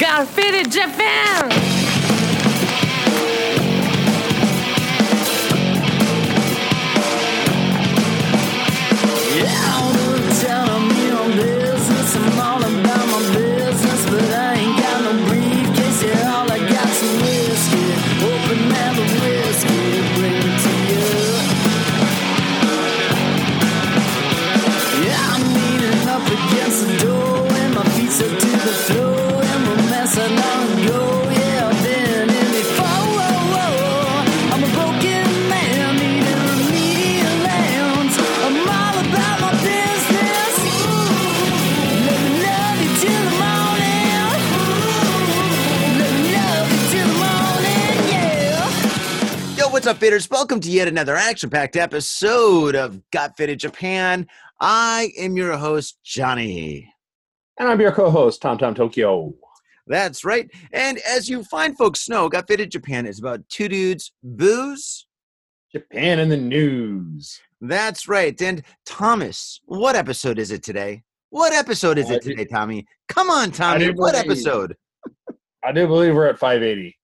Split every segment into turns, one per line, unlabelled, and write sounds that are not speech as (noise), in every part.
Faded Japan!
Up, faders? Welcome to yet another action packed episode of Got Faded Japan. I am your host, Johnny.
And I'm your co host, Tom Tom Tokyo.
That's right. And as you fine folks know, Got Faded Japan is about two dudes, booze,
Japan in the news.
That's right. And Thomas, what episode is it today? What episode is it today, Tommy? Come on, Tommy. What episode?
I do believe we're at 580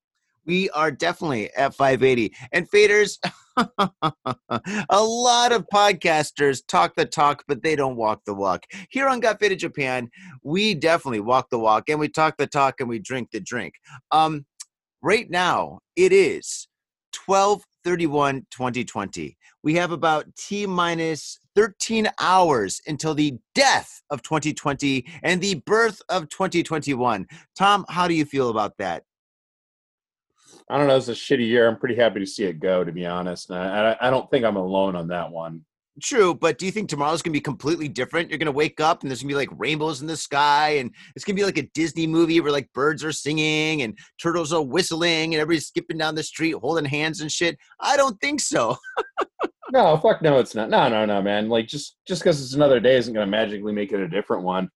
we are definitely at 580. And faders, (laughs) a lot of podcasters talk the talk, but they don't walk the walk. Here on Got Faded Japan, we definitely walk the walk and we talk the talk and we drink the drink. Um, right now, it is 12 31 2020. We have about T minus 13 hours until the death of 2020 and the birth of 2021. Tom, how do you feel about that?
I don't know. It's a shitty year. I'm pretty happy to see it go, to be honest. And I, I don't think I'm alone on that one.
True, but do you think tomorrow's gonna be completely different? You're gonna wake up and there's gonna be like rainbows in the sky, and it's gonna be like a Disney movie where like birds are singing and turtles are whistling and everybody's skipping down the street holding hands and shit. I don't think so.
no, fuck no, it's not. No, no, no, man. Like just just because it's another day isn't gonna magically make it a different one.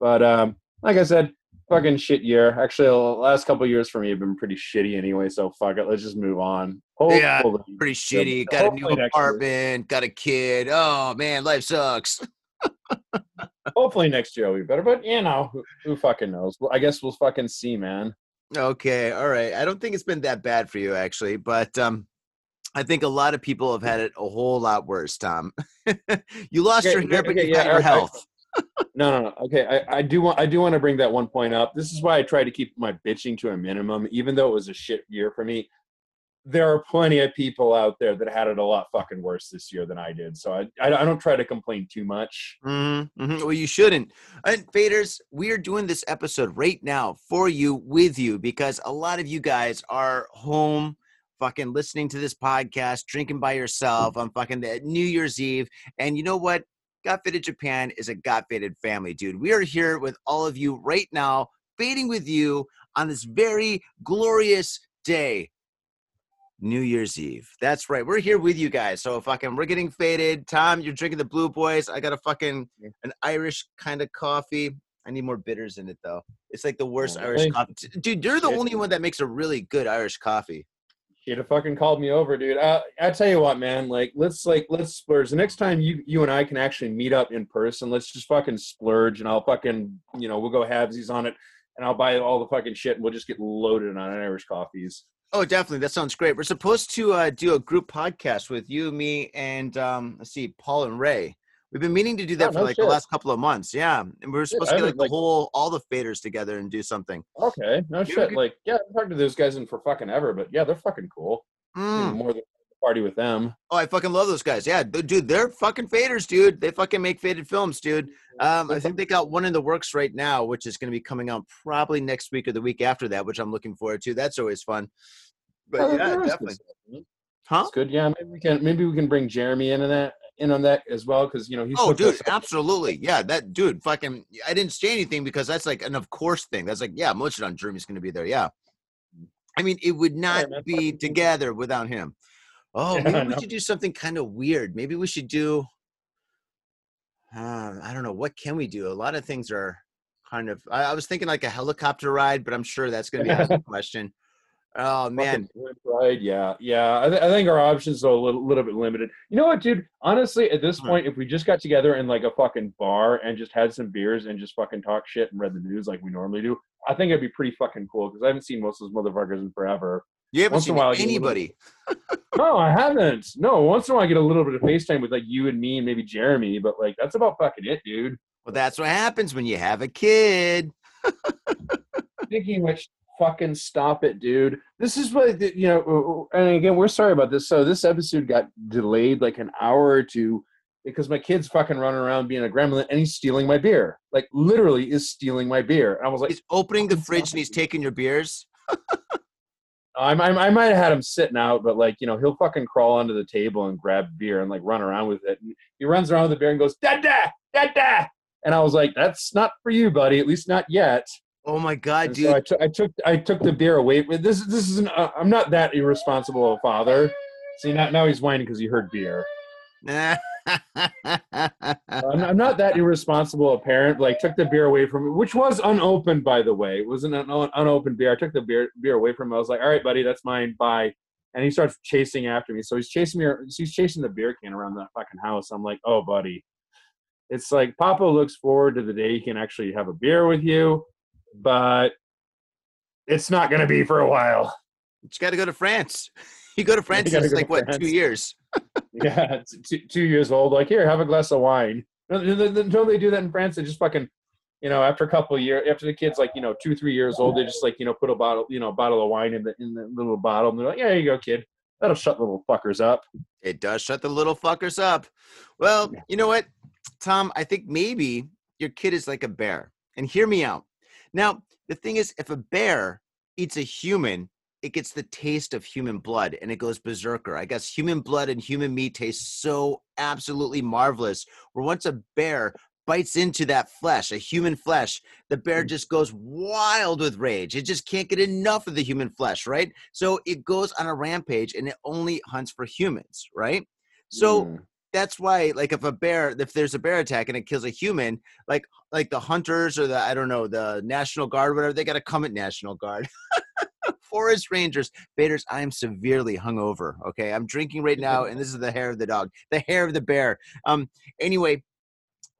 But um, like I said, fucking shit year. Actually, the last couple years for me have been pretty shitty anyway. So fuck it, let's just move on.
Hopefully, yeah, pretty shitty. Got a new apartment. Got a kid. Oh man, life sucks. (laughs)
hopefully next year will be better, but you know, who, who fucking knows? Well, I guess we'll fucking see, man.
Okay, all right. I don't think it's been that bad for you actually, but um, I think a lot of people have had it a whole lot worse. Tom, (laughs) you lost okay, your hair, okay, but you yeah, got your health
no, no, no. Okay, I, I do want I do want to bring that one point up. This is why I try to keep my bitching to a minimum, even though it was a shit year for me. There are plenty of people out there that had it a lot fucking worse this year than I did. So I I, I don't try to complain too much.
Mm-hmm, mm-hmm. Well, you shouldn't. And faders, we are doing this episode right now for you, with you, because a lot of you guys are home fucking listening to this podcast, drinking by yourself on fucking the New Year's Eve. And you know what? Got Faded Japan is a Got Faded family, dude. We are here with all of you right now, fading with you on this very glorious day. New Year's Eve. That's right. We're here with you guys. So fucking we're getting faded. Tom, you're drinking the blue boys. I got a fucking an Irish kind of coffee. I need more bitters in it though. It's like the worst oh, Irish coffee. Dude, you're the only one that makes a really good Irish coffee.
He'd have fucking called me over, dude. Uh, I tell you what, man. Like, let's like let's splurge. The next time you you and I can actually meet up in person, let's just fucking splurge, and I'll fucking you know we'll go halvesies on it, and I'll buy all the fucking shit, and we'll just get loaded on Irish coffees.
Oh, definitely. That sounds great. We're supposed to uh, do a group podcast with you, me, and um, let's see, Paul and Ray. We've been meaning to do that oh, for no like shit. the last couple of months. Yeah. And we are supposed to get like, like the whole all the faders together and do something.
Okay. No shit. Like, yeah, I've talked to those guys in for fucking ever, but yeah, they're fucking cool. Mm. More than party with them.
Oh, I fucking love those guys. Yeah, dude, they're fucking faders, dude. They fucking make faded films, dude. Um, I think they got one in the works right now, which is going to be coming out probably next week or the week after that, which I'm looking forward to. That's always fun. But oh, yeah, definitely.
Huh? That's good. Yeah, maybe we can maybe we can bring Jeremy into that in on that as well because you know he's
oh dude absolutely. Yeah that dude fucking i didn't say anything because that's like an of course thing. That's like yeah most on jeremy's gonna be there yeah. I mean it would not yeah, be together without him. Oh yeah, (laughs) maybe we should do something kind of weird. Maybe we should do uh, i don't know what can we do? A lot of things are kind of I, I was thinking like a helicopter ride but i'm sure that's gonna be a (laughs) question Oh man,
Pride, yeah, yeah. I, th- I think our options are a little, little bit limited. You know what, dude? Honestly, at this
Hmm.
point, if we just got together in like a fucking bar and just had some beers and just fucking talk shit and read the news like we normally do, I think it'd be pretty fucking cool because I haven't seen most of those motherfuckers in forever.
you haven't
once in
seen
a while I get a little-
anybody. (laughs)
No, I haven't. No, once in a while I get a little bit of FaceTime with like you and me and maybe Jeremy, but like that's about fucking it, dude.
Well, that's what happens when you have a kid. (laughs)
Of which, fucking stop it, dude. This is what you know. Uh, uh, and again, we're sorry about this. So this episode got delayed like an hour or two because my kid's fucking running around being a gremlin and he's stealing my beer. Like literally is stealing my beer. And I was like,
He's opening the fridge and he's taking your beers.
I, I, I might have had him sitting out, but like you know, he'll fucking crawl under the table and grab beer and like run around with it. And he runs around with the beer and goes, da da da da, and I was like, "That's not for you, buddy. At least not yet."
Oh my god,
And
dude!
so I took I took I took the beer away. This this is an uh, I'm not that irresponsible a father. See now now he's whining because he heard beer. (laughs) I'm, I'm not that irresponsible a parent. Like took the beer away from him, which was unopened by the way. It wasn't an un- unopened beer. I took the beer beer away from him. I was like, all right, buddy, that's mine. Bye. And he starts chasing after me. So he's chasing me. He's chasing the beer can around the fucking house. I'm like, oh, buddy. It's like Papa looks forward to the day he can actually have a beer with you, but it's not going to be for a while.
you got to go to France. (laughs) You go to France. It's like what
France.
two years? (laughs)
yeah, two, two years old. Like, here, have a glass of wine. Don't they do that in France? They just fucking, you know, after a couple of years, after the kid's like, you know, two, three years old, they just like, you know, put a bottle, you know, a bottle of wine in the in the little bottle, and they're like, yeah, here you go, kid. That'll shut little fuckers up.
It does shut the little fuckers up. Well, you know what, Tom? I think maybe your kid is like a bear. And hear me out. Now, the thing is, if a bear eats a human, it gets the taste of human blood and it goes berserker. I guess human blood and human meat taste so absolutely marvelous. Where once a bear bites into that flesh, a human flesh, the bear just goes wild with rage. It just can't get enough of the human flesh, right? So it goes on a rampage and it only hunts for humans, right? So
Mm.
That's why like if a bear if there's a bear attack and it kills a human like like the hunters or the i don't know the national guard whatever they got to come at national guard. (laughs) Forest rangers faders i am severely hungover okay? I'm drinking right (laughs) now and this is the hair of the dog the hair of the bear. Um anyway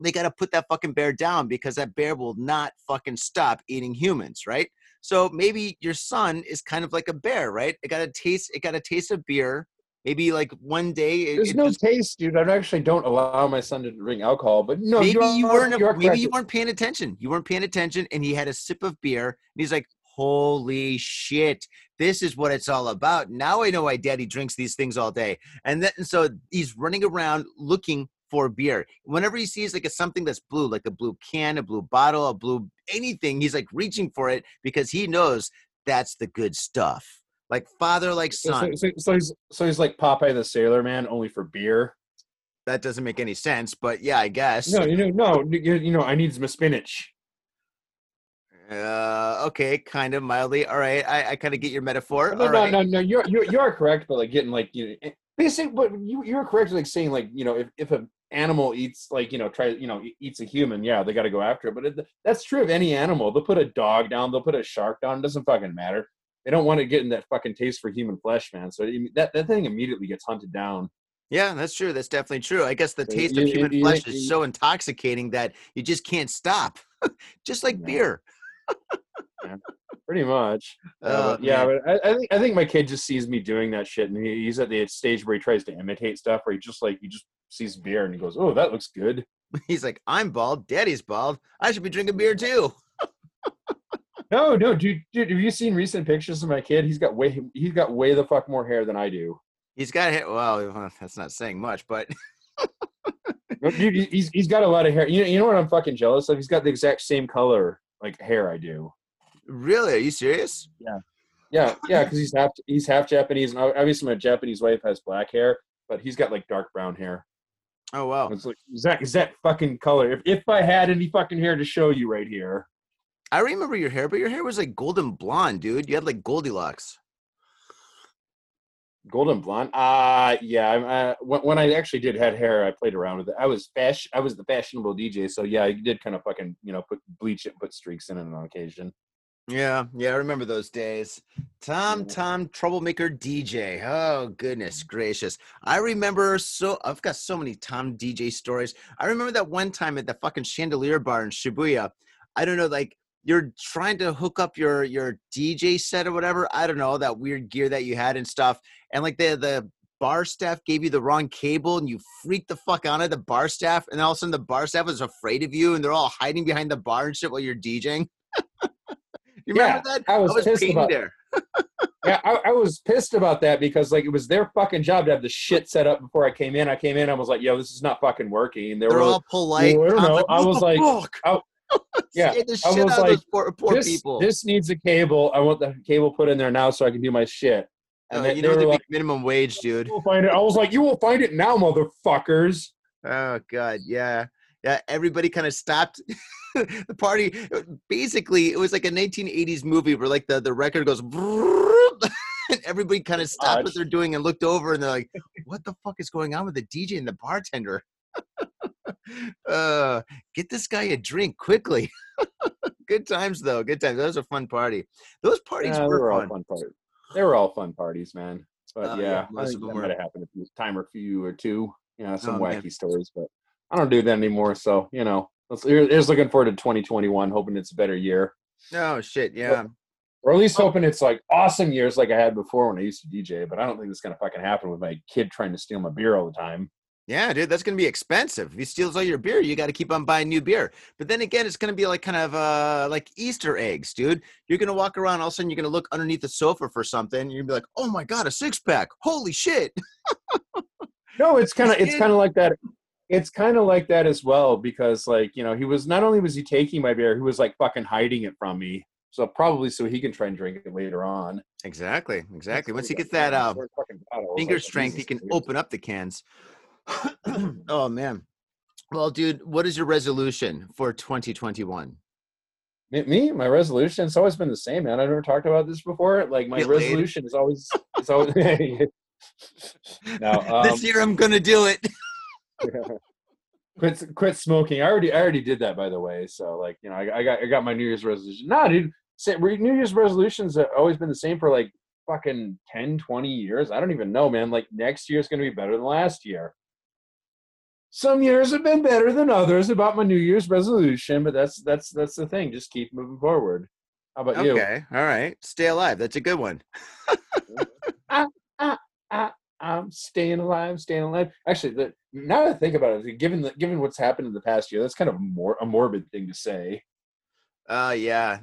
they got to put that fucking bear down because that bear will not fucking stop eating humans right? So maybe your son is kind of like a bear right? It got a taste it got a taste of beer maybe like one day it,
There's
it
no
just-
taste, dude. I actually don't allow my son to drink alcohol, but no,
maybe
you, are,
weren't maybe
correct.
you weren't paying attention. You weren't paying attention and he had a sip of beer and he's like holy shit. This is what it's all about. Now i know why daddy drinks these things all day. And then and so he's running around looking for beer. Whenever he sees like a something that's blue like a blue can a blue bottle a blue anything he's like reaching for it because he knows that's the good stuff like father like son
so, so, so he's so he's like Popeye the Sailor Man, only for beer.
that doesn't make any sense but yeah i guess
No, you know, no, you, you know, I need some spinach.
Uh, okay, kind of mildly. All right, I, I kind of get your metaphor.
No,
All
no,
right.
no, no. You're you're you are correct, but like getting like you know, basically, but you you're correct, like saying like you know, if if an animal eats like you know try you know eats a human, yeah, they got to go after it. But it, that's true of any animal. They'll put a dog down, they'll put a shark down. It doesn't fucking matter. They don't want to get in that fucking taste for human flesh, man. So it- that that thing immediately gets hunted down.
Yeah, that's true. That's definitely true. I guess the taste of human flesh is so intoxicating that you just can't stop. (laughs) just like
Yeah.
beer.
Pretty much. (laughs) Uh,
Oh,
yeah,
man.
but I, I think I think my kid just sees me doing that shit, and he, he's at the stage where he tries to imitate stuff, where he just like he just sees beer and he goes, "Oh, that looks good." (laughs)
He's like, I'm bald. Daddy's bald. I should be drinking beer too.
No, no, dude, dude. Have you seen recent pictures of my kid? He's got way he's got way the fuck more hair than I do.
He's got hair. Well, (laughs) that's not saying much, but
Dude, he- he's he's got a lot of hair. You know, you know what I'm fucking jealous of? He's got the exact same color like hair I do.
really, are you serious?
Yeah, yeah, yeah, because he's half he's half Japanese, and obviously my Japanese wife has black hair, but he's got like dark brown hair.
Oh wow.
It's like exact exact fucking color. If if I had any fucking hair to show you right here,
I remember your hair, but your hair was like golden blonde, dude. You had like Goldilocks.
golden blonde. Ah, yeah. I'm, uh, when, when I actually did had hair, I played around with it. I was fashion. I was the fashionable DJ, so yeah, I did kind of fucking you know put bleach it, put streaks in it on occasion.
Yeah, yeah, I remember those days. Tom, Tom, troublemaker DJ. Oh goodness gracious! I remember so. I've got so many Tom DJ stories. I remember that one time at the fucking Chandelier Bar in Shibuya. I don't know, like you're trying to hook up your your DJ set or whatever. I don't know that weird gear that you had and stuff, and like the the bar staff gave you the wrong cable and you freaked the fuck out of the bar staff, and all of a sudden the bar staff was afraid of you and they're all hiding behind the bar and shit while you're DJing. (laughs) you remember that?
I was,
I was
pissed about
there. (laughs)
Yeah, I, I was pissed about that because like it was their fucking job to have the shit set up before I came in. I came in, I was like, "Yo, this is not fucking working." And they
They're
were
all polite.
I don't know. I was like,
fuck?" (laughs)
yeah,
the
I
shit
was
out of
like,
those poor, poor
this,
people.
this needs a cable. I want the cable put in there now so I can do my shit. And
Oh,
they,
you know they
like,
minimum wage, dude.
"You will find it." I was like, "You will find it now, motherfuckers."
Oh god, yeah, yeah. Everybody kind of stopped (laughs) the party. Basically, it was like a 1980s movie where like the the record goes. (laughs) And everybody oh kind of stopped what they're doing and looked over, and they're like, "What the fuck is going on with the DJ and the bartender?" (laughs) uh, get this guy a drink quickly. (laughs) good times though. Good times. That was a fun party. Those parties
Yeah,
were,
were all
fun.
fun parties. They were all fun parties, man. But
Oh, yeah,
yeah,
most
I think
of them
that
were.
might have happened a few time or few or two. You know, some
Oh, man.
wacky stories, but I don't do that anymore. So you know, let's, here's looking forward to 2021, hoping it's a better year,
Oh shit, yeah.
or at least
Oh.
hoping it's like awesome years like I had before when I used to DJ. But I don't think it's gonna fucking happen with my kid trying to steal my beer all the time.
Yeah, dude, that's gonna be expensive. If he steals all your beer, you got to keep on buying new beer. But then again, it's gonna be like kind of uh like Easter eggs, dude. You're gonna walk around, all of a sudden you're gonna look underneath the sofa for something. You're gonna be like, oh my god, a six pack! Holy shit!
No, it's (laughs) kind of it's kind of like that. It's kind of like that as well because like you know he was not only was he taking my beer, he was like fucking hiding it from me. So probably so he can try and drink it later on.
Exactly, exactly. Once he gets that uh. Finger strength, he can open up the cans. (coughs) oh man. Well, dude, what is your resolution for 2021?
Me, my resolution, it's always been the same, man. I've never talked about this before. Like my
Get laid.
resolution is always, it's always. (laughs) no, um,
this year I'm gonna do it. (laughs) (laughs)
quit, quit smoking. I already, I already did that, by the way. So like, you know, I, I got, I got my New Year's resolution. Nah, dude, New Year's resolutions have always been the same for like fucking 10, 20 years. I don't even know, man. Like next year's gonna be better than last year. Some years have been better than others about my New Year's resolution, but that's that's that's the thing. Just keep moving forward. How about you?
Okay, all right. Stay alive. That's a good one. (laughs)
Ah, ah, ah, I'm staying alive, staying alive. Actually, the, now that I think about it, given the, given what's happened in the past year, that's kind of more a morbid thing to say.
Uh yeah,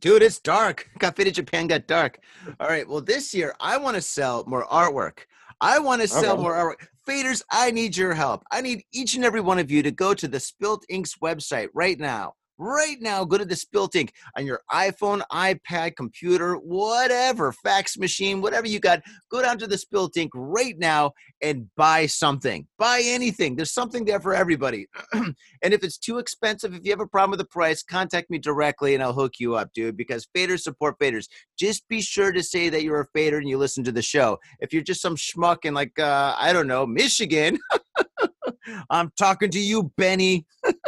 dude, it's dark. (laughs) Got Faded Japan got dark. All right, well, this year I want to sell more artwork. I want to sell
Okay.
more artwork. Faders, I need your help. I need each and every one of you to go to the Spilt Inks website right now. Right now, go to the Spilt Ink on your iPhone, iPad, computer, whatever, fax machine, whatever you got. Go down to the Spilt Ink right now and buy something. Buy anything. There's something there for everybody. (clears throat) and if it's too expensive, if you have a problem with the price, contact me directly and I'll hook you up, dude. Because faders support faders. Just be sure to say that you're a fader and you listen to the show. If you're just some schmuck in like uh, I don't know Michigan, (laughs) I'm talking to you, Benny. (laughs)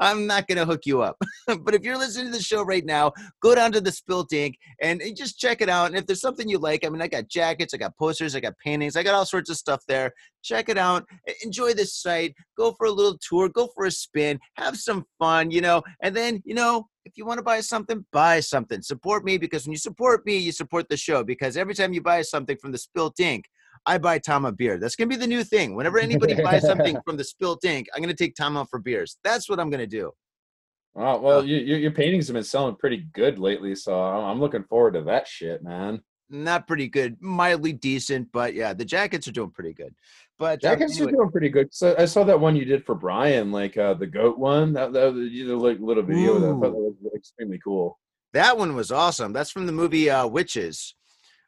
I'm not gonna hook you up. (laughs) but if you're listening to the show right now, go down to the Spilt Ink and, just check it out. And if there's something you like, I mean, I got jackets, I got posters, I got paintings, I got all sorts of stuff there. Check it out. Enjoy this site. Go for a little tour. Go for a spin. Have some fun, you know. And then, you know, if you want to buy something, buy something. Support me because when you support me, you support the show. Because every time you buy something from the Spilt Ink, I buy Tom a beer. That's gonna be the new thing. Whenever anybody buys something (laughs) from the Spilt Ink, I'm gonna take Tom out for beers. That's what I'm gonna do.
Oh, well, you, you, your paintings have been selling pretty good lately, so I'm I'm looking forward to that shit, man.
Not pretty good, mildly decent, but yeah, the jackets are doing pretty good. But um,
Jackets
anyway-
are doing pretty good. So I saw that one you did for Brian, like uh, the goat one. That, that was- you did a like, little video. That. I thought that was extremely cool.
that one was awesome. That's from the movie uh, Witches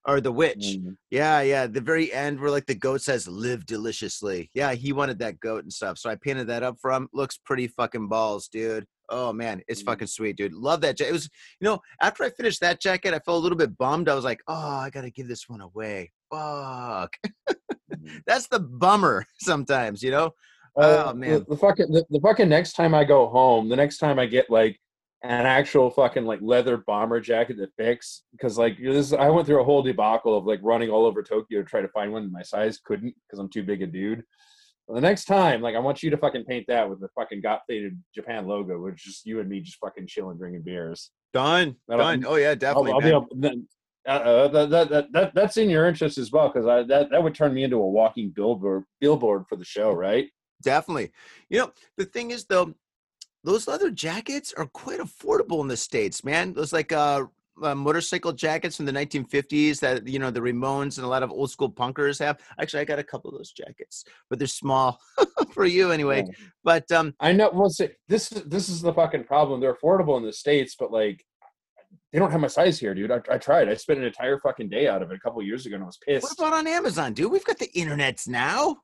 or The Witch.
Mm.
Yeah, yeah. The very end where like the goat says "Live deliciously." Yeah, he wanted that goat and stuff, so I painted that up for him. Looks pretty fucking balls, dude. Oh man, it's
Mm.
fucking sweet, dude. Love that. Ja- it was, you know, after I finished that jacket, I felt a little bit bummed. I was like, oh, I gotta give this one away. Fuck.
Mm. (laughs)
That's the bummer (laughs) sometimes, you know.
Uh,
Oh, man.
the, the fucking the, the fucking next time I go home, the next time I get like an actual fucking like leather bomber jacket that fits because like this I went through a whole debacle of like running all over Tokyo to try to find one my size couldn't because I'm too big a dude. Well, the next time, like I want you to fucking paint that with the fucking got faded Japan logo, which is just you and me just fucking chilling drinking beers.
Done.
That'll-
Done. Oh yeah, definitely.
I'll, I'll be uh, uh, that, that, that, that, that's in your interest as well because I that, that would turn me into a walking billboard billboard for the show, right?
Definitely. You know, the thing is though, those leather jackets are quite affordable in the states, man. Those like uh, uh motorcycle jackets from the 1950s that you know the Ramones and a lot of old school punkers have. Actually, I got a couple of those jackets, but they're small (laughs) for you anyway.
Yeah.
But um,
I know. Well, see, this is this is the fucking problem. They're affordable in the states, but like they don't have my size here, dude. I, I tried. I spent an entire fucking day out of it a couple years ago, and I was pissed.
what about on Amazon, dude? We've got the internets now.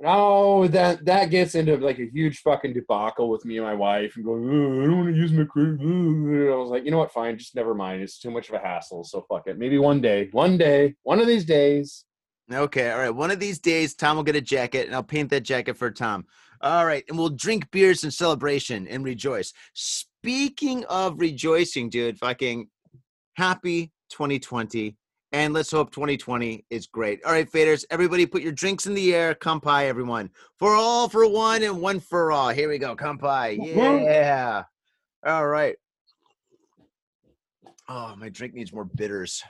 No, that that gets into like a huge fucking debacle with me and my wife, and going, oh, I don't want to use my credit. I was like, you know what? Fine, just never mind. It's too much of a hassle. So fuck it. Maybe one day, one day, one of these days.
Okay, all right. One of these days, Tom will get a jacket, and I'll paint that jacket for Tom. All right, and we'll drink beers in celebration and rejoice. Speaking of rejoicing, dude, fucking happy 2020, and let's hope 2020 is great. All right, faders, everybody, put your drinks in the air. Kampai, everyone, for all for one and one for all. Here we go, Kampai. Yeah. All right. Oh, my drink needs more bitters.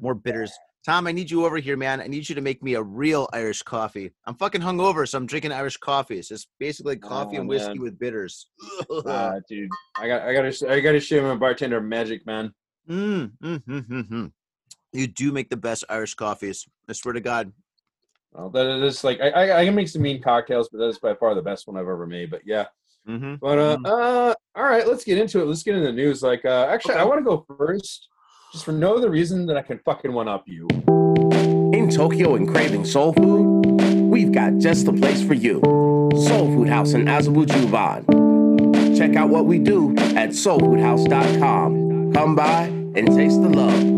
More bitters. Tom, I need you over here, man. I need you to make me a real Irish coffee. I'm fucking hungover, so I'm drinking Irish coffee. It's just basically coffee
Oh,
and whiskey
man.
with bitters.
Ah, dude, I got, I (laughs) got to, I got to show my bartender magic, man.
Mm, mm, mm, mm, mm. You do make the best Irish coffees. I swear to God.
Well, that is like, I, I, I can make some mean cocktails, but that is by far the best one I've ever made. But yeah,
hmm
but uh,
Mm.
uh, all right, let's get into it. Let's get into the news. Like, uh, actually, I want to go first, just for no other reason than I can fucking one up you.
In Tokyo and craving soul food, we've got just the place for you. Soul Food House in Azabu Juban. Check out what we do at soulfoodhouse.com. Come by and taste the love.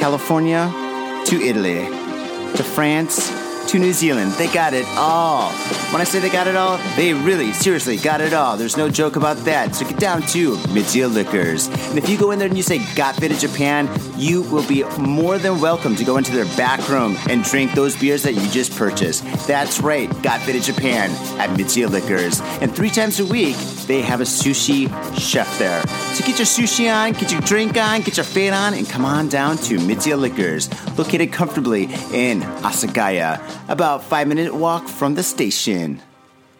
California to Italy to France to New Zealand. They got it all. When I say they got it all, they really, seriously got it all. There's no joke about that. So get down to Mitsuya Liquors. And if you go in there and you say Got Faded Japan, you will be more than welcome to go into their back room and drink those beers that you just purchased. That's right, Got Faded Japan at Mitsuya Liquors. And three times a week, they have a sushi chef there. So get your sushi on, get your drink on, get your fade on, and come on down to Mitsuya Liquors, located comfortably in Asagaya, about five minute walk from the station.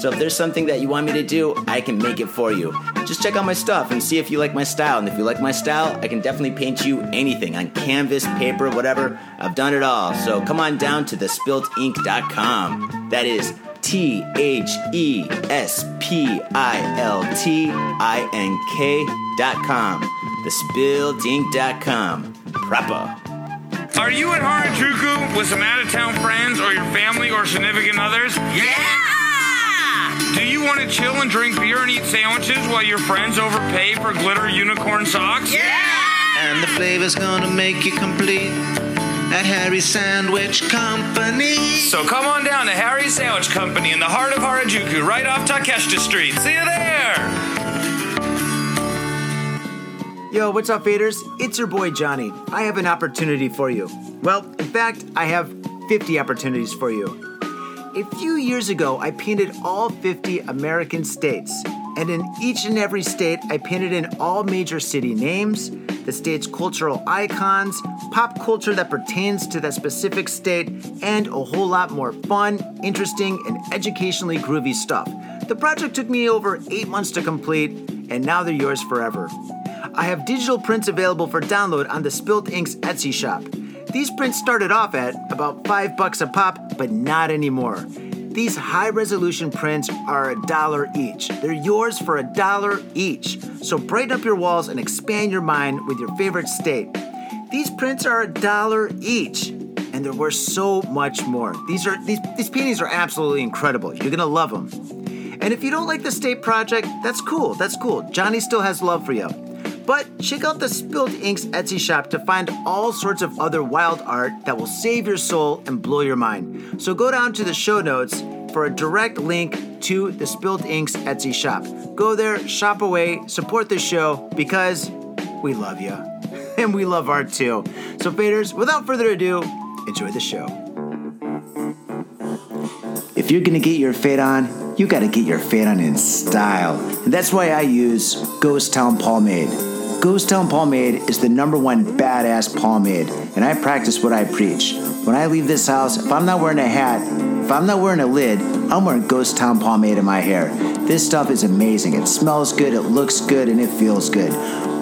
So if there's something that you want me to do, I can make it for you. Just check out my stuff and see if you like my style. And if you like my style, I can definitely paint you anything on canvas, paper, whatever. I've done it all. So come on down to thespiltink.com. That is T H E S P I L T I N K dot com. Thespiltink.com. Proper.
Are you at Harajuku with some out of town friends or your family or significant others? Yeah! Do you want to chill and drink beer and eat sandwiches while your friends overpay for glitter unicorn socks? Yeah!
And the flavor's gonna make you complete at Harry's Sandwich Company.
So come on down to Harry's Sandwich Company in the heart of Harajuku, right off Takeshita Street. See you there!
Yo, what's up, faders? It's your boy Johnny. I have an opportunity for you. Well, in fact, I have 50 opportunities for you. A few years ago, I painted all 50 American states. And in each and every state, I painted in all major city names, the state's cultural icons, pop culture that pertains to that specific state, and a whole lot more fun, interesting, and educationally groovy stuff. The project took me over eight months to complete, and now they're yours forever. I have digital prints available for download on the Spilt Inks Etsy shop. These prints started off at about five bucks a pop, but not anymore. These high resolution prints are a dollar each. They're yours for a dollar each. So brighten up your walls and expand your mind with your favorite state. These prints are a dollar each, and they're worth so much more. These are these these paintings are absolutely incredible. You're gonna love them. And if you don't like the state project, that's cool. That's cool. Johnny still has love for you. But check out the Spilt Inks Etsy shop to find all sorts of other wild art that will save your soul and blow your mind. So go down to the show notes for a direct link to the Spilt Inks Etsy shop. Go there, shop away, support the show because we love you. (laughs) And we love art too. So, faders, without further ado, enjoy the show. If you're gonna get your fade on, you gotta get your fade on in style. And that's why I use Ghost Town Pomade. Ghost Town Pomade is the number one badass pomade, and I practice what I preach. When I leave this house, if I'm not wearing a hat, if I'm not wearing a lid, I'm wearing Ghost Town Pomade in my hair. This stuff is amazing. It smells good, it looks good, and it feels good.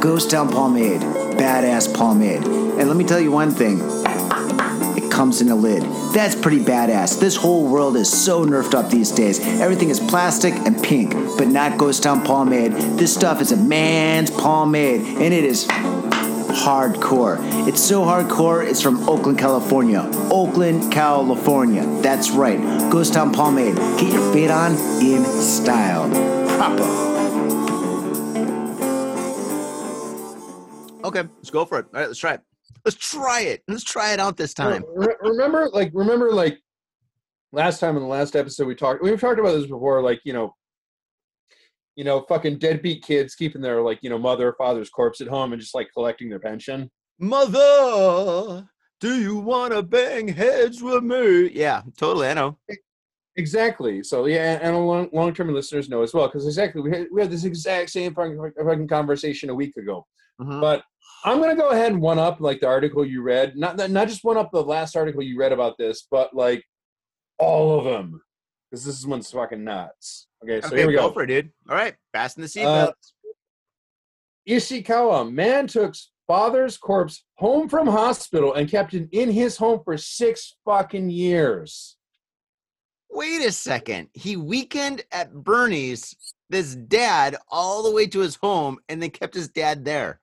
Ghost Town Pomade, badass pomade. And let me tell you one thing it comes in a lid. That's pretty badass. This whole world is so nerfed up these days. Everything is plastic and pink, but not Ghost Town Pomade. This stuff is a man's pomade, and it is hardcore. It's so hardcore, it's from Oakland, California. Oakland, California. That's right. Ghost Town Pomade. Get your fade on in style. Proper. Okay, let's go for it. All right, let's try it. Let's try it. Let's try it out this time.
Remember, like, remember, like, last time in the last episode we talked. We've talked about this before. Like, you know, you know, fucking deadbeat kids keeping their like, you know, mother or father's corpse at home and just like collecting their pension.
Mother, do you want to bang heads with me? Yeah, totally. I know.
Exactly. So yeah, and long long term listeners know as well because exactly we had, we had this exact same fucking, conversation a week ago.
Mhm.
But I'm gonna go ahead and one up like the article you read, not not just one up the last article you read about this, but like all of them because this is one's fucking nuts. Okay, so
okay,
here we go.
for it, dude. All right, fasten the
Uh,
seatbelt.
Ishikawa, man took father's corpse home from hospital and kept it in his home for six fucking years.
Wait a second. He weekend at Bernie's this dad all the way to his home and then kept his dad there.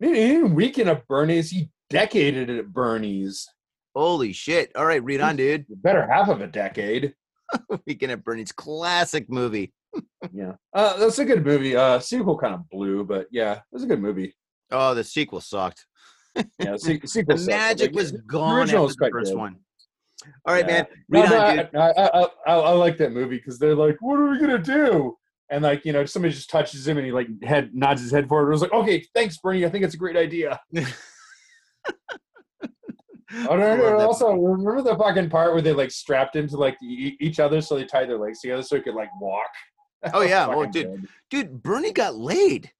He didn't weekend at Bernie's, he decaded it at Bernie's.
Holy shit. All right, read on, dude.
Better half of a decade. (laughs)
Weekend at Bernie's classic movie. (laughs)
Yeah. Uh, that's a good movie. Uh, sequel kind of blew, but yeah, it was a good movie.
Oh, the sequel sucked.
Yeah, the (laughs) se- sequel
The
sucked,
magic was gone
original
after
was
the first
good.
one. All right,
Yeah.
man. Read
no,
on, dude.
I, I, I, I, I like that movie because they're like, "What are we gonna do?" And like, you know, somebody just touches him and he like head nods his head forward. It was like, "Okay, thanks, Bernie. I think it's a great idea." (laughs) Oh, no, no, no, Also, remember the fucking part where they like strapped into like e- each other so they tied their legs together so he could like walk. (laughs)
Oh, yeah. Oh, dude.
good.
Dude, Bernie got laid.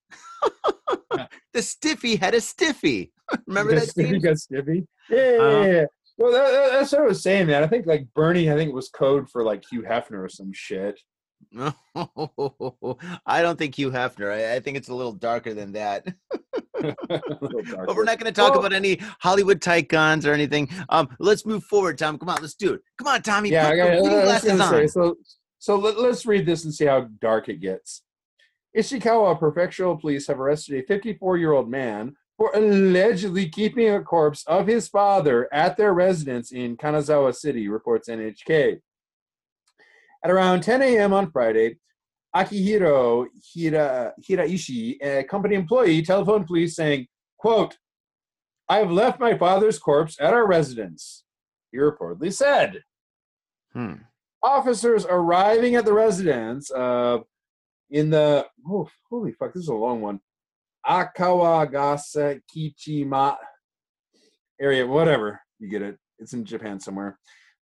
(laughs) the stiffy had a stiffy. Remember that
Stiffy got Stiffy.
Uh-huh.
Yeah, yeah. Well, that, that- that's what I was saying, man. I think like Bernie, I think it was code for like Hugh Hefner or some shit. (laughs)
I don't think Hugh Hefner. I, I think it's a little darker than that. (laughs) (laughs)
Little
But we're not going to talk
Well-
about any Hollywood tycoons or anything. Um, let's move forward, Tom. Come on, let's do it. Come on, Tommy.
yeah,
put
I got,
reading
I say, so so let, us read this and see how dark it gets. Ishikawa Prefectural Police have arrested a 54-year-old man for allegedly keeping a corpse of his father at their residence in Kanazawa City, reports NHK. At around 10 a.m. on Friday, Akihiro Hira, Hiraishi, a company employee, telephoned police saying, quote, I have left my father's corpse at our residence, he reportedly said
Hmm.
officers arriving at the residence uh, in the oh holy fuck this is a long one Akawagasa Kichima area, whatever. You get it. It's in Japan somewhere.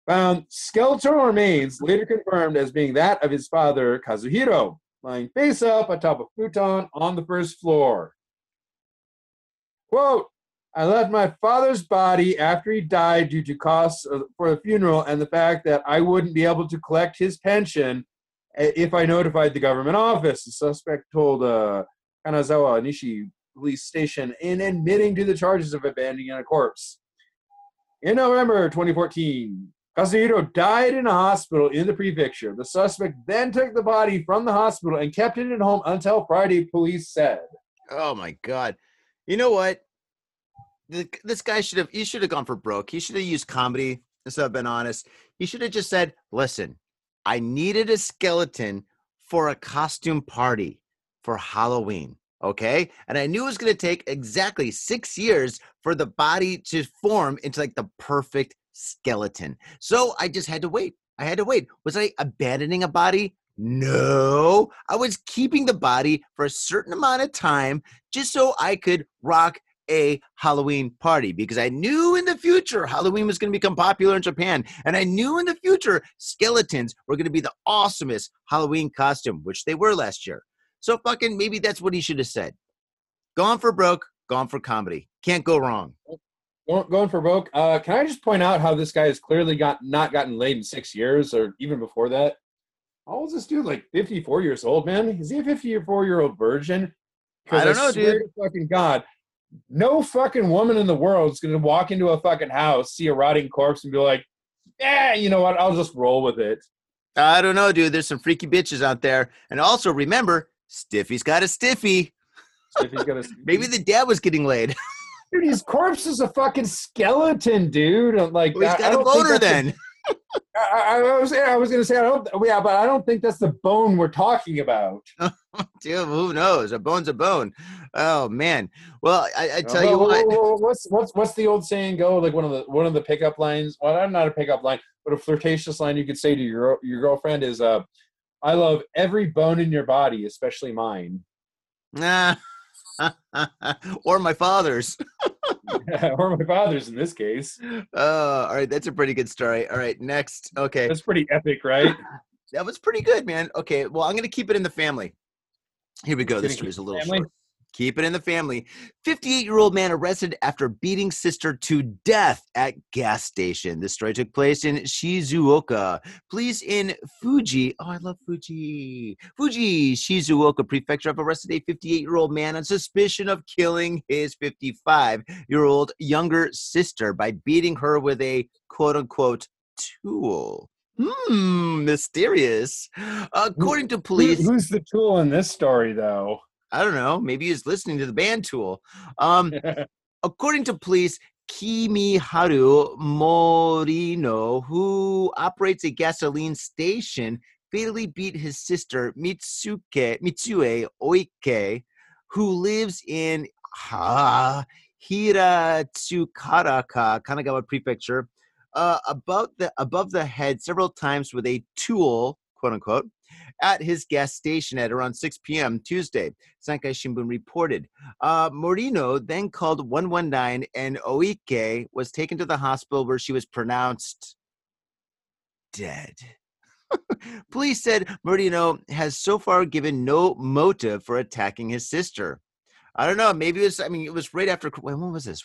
Found skeletal remains later confirmed as being that of his father, Kazuhiro, lying face up atop a futon on the first floor. Quote, I left my father's body after he died due to costs for the funeral and the fact that I wouldn't be able to collect his pension if I notified the government office. The suspect told uh, Kanazawa Nishi police station in admitting to the charges of abandoning a corpse. In November 2014, Kazuhiro died in a hospital in the prefecture. The suspect then took the body from the hospital and kept it at home until Friday, police said.
Oh my god. You know what? This guy should have he should have gone for broke. He should have used comedy instead of been honest. He should have just said, "Listen, I needed a skeleton for a costume party for Halloween." Okay? And I knew it was going to take exactly 6 years for the body to form into like the perfect skeleton. So I just had to wait. I had to wait. Was I abandoning a body? No. I was keeping the body for a certain amount of time just so I could rock a Halloween party because I knew in the future Halloween was going to become popular in Japan. And I knew in the future skeletons were going to be the awesomest Halloween costume, which they were last year. So fucking maybe that's what he should have said. Gone for broke, gone for comedy. Can't go wrong.
Going, going for broke. Uh, can I just point out how this guy has clearly got not gotten laid in six years or even before that? How old is this dude? Like 54 years old, man? Is he a 54 year old virgin?
I don't know,
swear
dude.
fucking God, no fucking woman in the world is going to walk into a fucking house, see a rotting corpse, and be like, yeah, you know what? I'll just roll with it.
I don't know, dude. There's some freaky bitches out there. And also remember, Stiffy's got a stiffy.
So if he's gonna, (laughs)
Maybe the dad was getting laid. (laughs)
dude, his corpse is a fucking skeleton, dude. I'm Like,
Well, he's
I- I
got a boner then. (laughs)
I, I, I was I was gonna say I don't yeah, but I don't think that's the bone we're talking about. (laughs)
Dude, who knows? A bone's a bone. Oh man. Well, I, I tell
Uh,
you
wha-
what.
wha- wha- what's what's what's the old saying go? Like one of the one of the pickup lines. Well, I'm not a pickup line, but a flirtatious line you could say to your your girlfriend is uh I love every bone in your body, especially mine. (laughs)
Nah. (laughs) or my father's. (laughs)
or my father's in this case.
Oh, all right. That's a pretty good story. All right. Next. Okay.
That's pretty epic, right?
That was pretty good, man. Okay. Well, I'm going to keep it in the family. Here we go. This story's a little
family?
short. Keep it in the family. 58 year old man arrested after beating sister to death at gas station. This story took place in Shizuoka. Police in Fuji. Oh, I love Fuji. Fuji, Shizuoka Prefecture have arrested a 58 year old man on suspicion of killing his 55 year old younger sister by beating her with a quote unquote tool. Hmm, mysterious. According to
Who-
police,
who's the tool in this story, though?
I don't know. Maybe he's listening to the band tool. Um, (laughs) according to police, Kimiharu Morino, who operates a gasoline station, fatally beat his sister Mitsuke Mitsue Oike, who lives in ha, Hiratsukaraka, Kanagawa Prefecture, uh, about the above the head several times with a tool, quote unquote, at his gas station at around 6 p.m. Tuesday. Sankei Shimbun reported. Uh, Morino then called 119 and Oike was taken to the hospital where she was pronounced dead. (laughs) Police said Morino has so far given no motive for attacking his sister. I don't know. Maybe it was, I mean, it was right after, when when was this?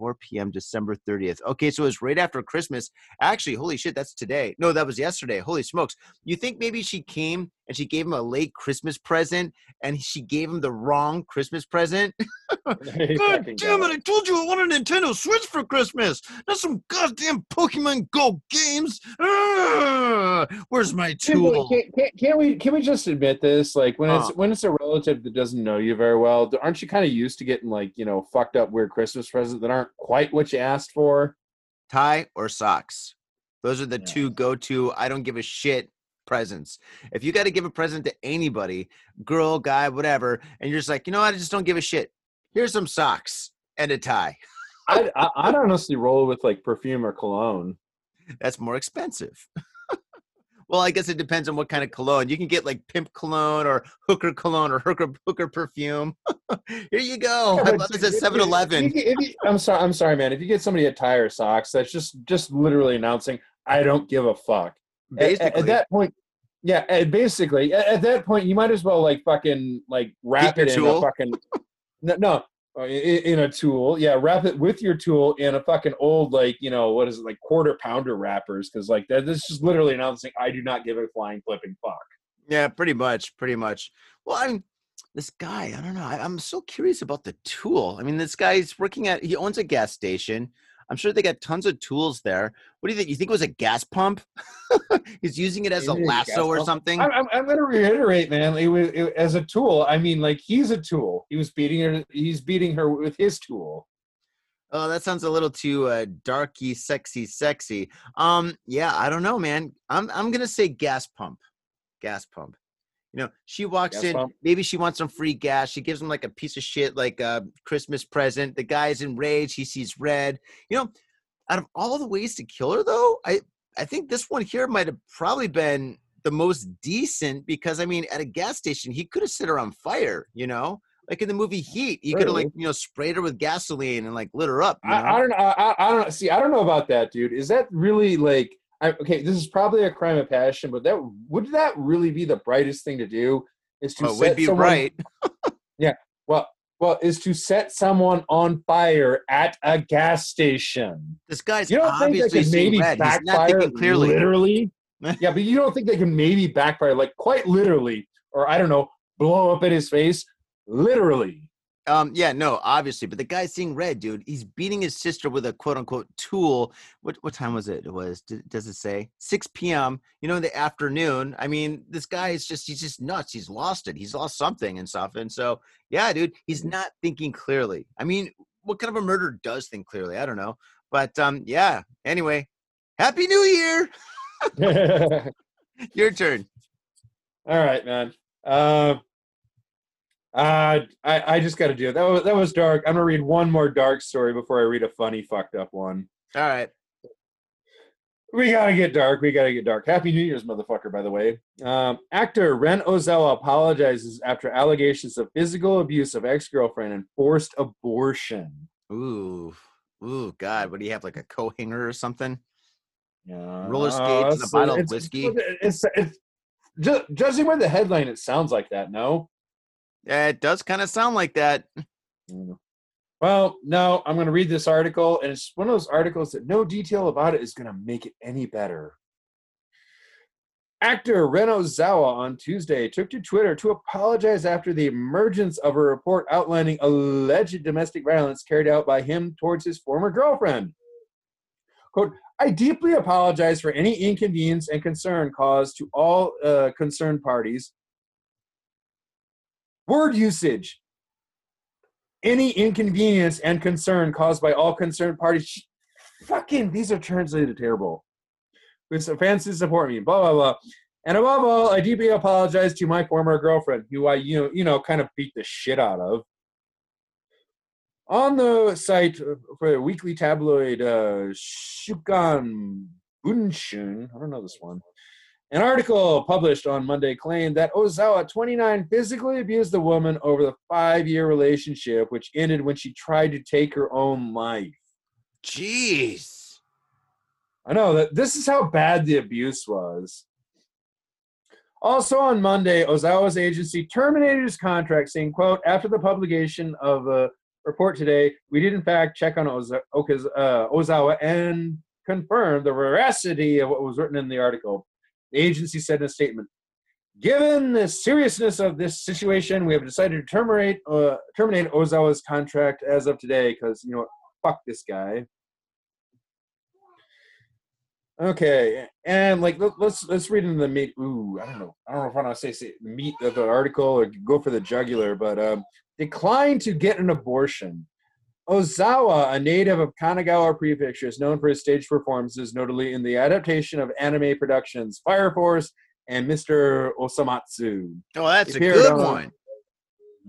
4 p.m. December 30th. Okay, so it was right after Christmas. Actually, holy shit, that's today. No, that was yesterday. Holy smokes. You think maybe she came and she gave him a late Christmas present and she gave him the wrong Christmas present? (laughs) (laughs) God damn it, I told you I wanted a Nintendo Switch for Christmas. Not some goddamn Pokemon Go games. Ugh, where's my tool?
Can't, can't, can't we can we just admit this? Like when it's when it's a relative that doesn't know you very well, aren't you kind of used to getting like you know fucked up weird Christmas presents that aren't quite what you asked for?
Tie or socks. Those are the
Yeah.
two go to, I don't give a shit presents. If you got to give a present to anybody, girl, guy, whatever, and you're just like, you know what, I just don't give a shit. Here's some socks and a tie.
I'd, I- I'd honestly roll with like perfume or cologne.
That's more expensive. (laughs) Well, I guess it depends on what kind of cologne. You can get like pimp cologne or hooker cologne or hooker hooker perfume. (laughs) Here you go.
Yeah,
I bought this at
if you-
7 Eleven.
if you- if you- I'm sorry. I'm sorry, man. If you get somebody a tie or socks, that's just just literally announcing, "I don't give a fuck." At- at-
Basically,
at, that point, yeah. At basically, at, at that point, you might as well like fucking like wrap it in a fucking no, no uh, in, a tool. Yeah, wrap it with your tool in a fucking old like you know what is it like quarter pounder wrappers because like that. This is literally announcing, "I do not give a flying flipping fuck."
yeah, pretty much, pretty much. Well, I'm this guy. I don't know. I, I'm so curious about the tool. I mean, this guy's working at. He owns a gas station. I'm sure they got tons of tools there. What do you think? You think it was a gas pump? (laughs) He's using it as a
Maybe a
lasso or
pump.
something.
I'm, I'm, I'm going to reiterate, man. It was it, as a tool. I mean, like he's a tool. He was beating her. He's beating her with his tool.
Oh, that sounds a little too uh, darky, sexy, sexy. Um, yeah, I don't know, man. I'm I'm gonna say gas pump, gas pump. You know, she walks in. Maybe she wants some free gas. She gives him like a piece of shit, like a Christmas present. The guy's enraged. He sees red. You know, out of all the ways to kill her, though, I I think this one here might have probably been the most decent because I mean, at a gas station, he could have set her on fire. You know, like in the movie Heat, he could have like you know sprayed her with gasoline and like lit her up.
I, I don't know. I, I don't see. I don't know about that, dude. Is that really like? I, okay, this is probably a crime of passion, but that would that really be the brightest thing to do? Is to
Well,
set
would be
someone,
right. (laughs) Yeah.
Well, well, is to set someone on fire at a gas station.
This guy's
You don't think they
obviously
could maybe
red.
Backfire
clearly.
literally? (laughs) yeah, but you don't think they can maybe backfire like quite literally, or I don't know, blow up in his face literally?
Um, yeah, no, obviously, but the guy's seeing red, dude. He's beating his sister with a quote unquote tool. What what time was it? It was does it say 6 p.m. You know, in the afternoon. I mean, this guy is just he's just nuts. He's lost it. He's lost something and stuff. And so, yeah, dude, he's not thinking clearly. I mean, what kind of a murderer does think clearly? I don't know. But um, yeah. Anyway, happy New Year. (laughs) (laughs) Your turn.
All right, man. Uh, uh, I I just got to do it. That was that was dark. I'm gonna read one more dark story before I read a funny fucked up one.
All right.
We gotta get dark. We gotta get dark. Happy New Year's, motherfucker. By the way, um, actor Ren Ozawa apologizes after allegations of physical abuse of ex-girlfriend and forced abortion.
Ooh. Ooh, God. What do you have? Like a co hanger or something?
Yeah,
Roller skates and a bottle of
it's-
whiskey?
It's, it's, ju- judging by the headline, it sounds like that. No.
It does kind of sound like that.
Well, no, I'm going to read this article, and it's one of those articles that no detail about it is going to make it any better. Actor Ren Ozawa on Tuesday took to Twitter to apologize after the emergence of a report outlining alleged domestic violence carried out by him towards his former girlfriend. Quote, I deeply apologize for any inconvenience and concern caused to all uh, concerned parties. Word usage any inconvenience and concern caused by all concerned parties. Fucking, these are translated terrible. With to support me, blah blah blah. And above all, I deeply apologize to my former girlfriend, who I you know you know kind of beat the shit out of. On the site for the weekly tabloid uh, Shukan Bunshun, I don't know this one. An article published on Monday claimed that Ozawa, 29, physically abused the woman over the five year relationship, which ended when she tried to take her own life.
Jeez.
I know that this is how bad the abuse was. Also on Monday, Ozawa's agency terminated his contract, saying, quote, after the publication of a report today, we did in fact check on Oza- uh, Ozawa and confirm the veracity of what was written in the article. The agency said in a statement, Given the seriousness of this situation, we have decided to terminate uh, terminate Ozawa's contract as of today because you know fuck this guy. Okay, and like let, let's let's read into the meat. Ooh, I don't know. I don't know if I want to say, say meat of the article or go for the jugular, but um, declined to get an abortion. Ozawa, a native of Kanagawa Prefecture, is known for his stage performances, notably in the adaptation of anime productions Fire Force and Mr. Osomatsu.
Oh, that's a good
on-
one.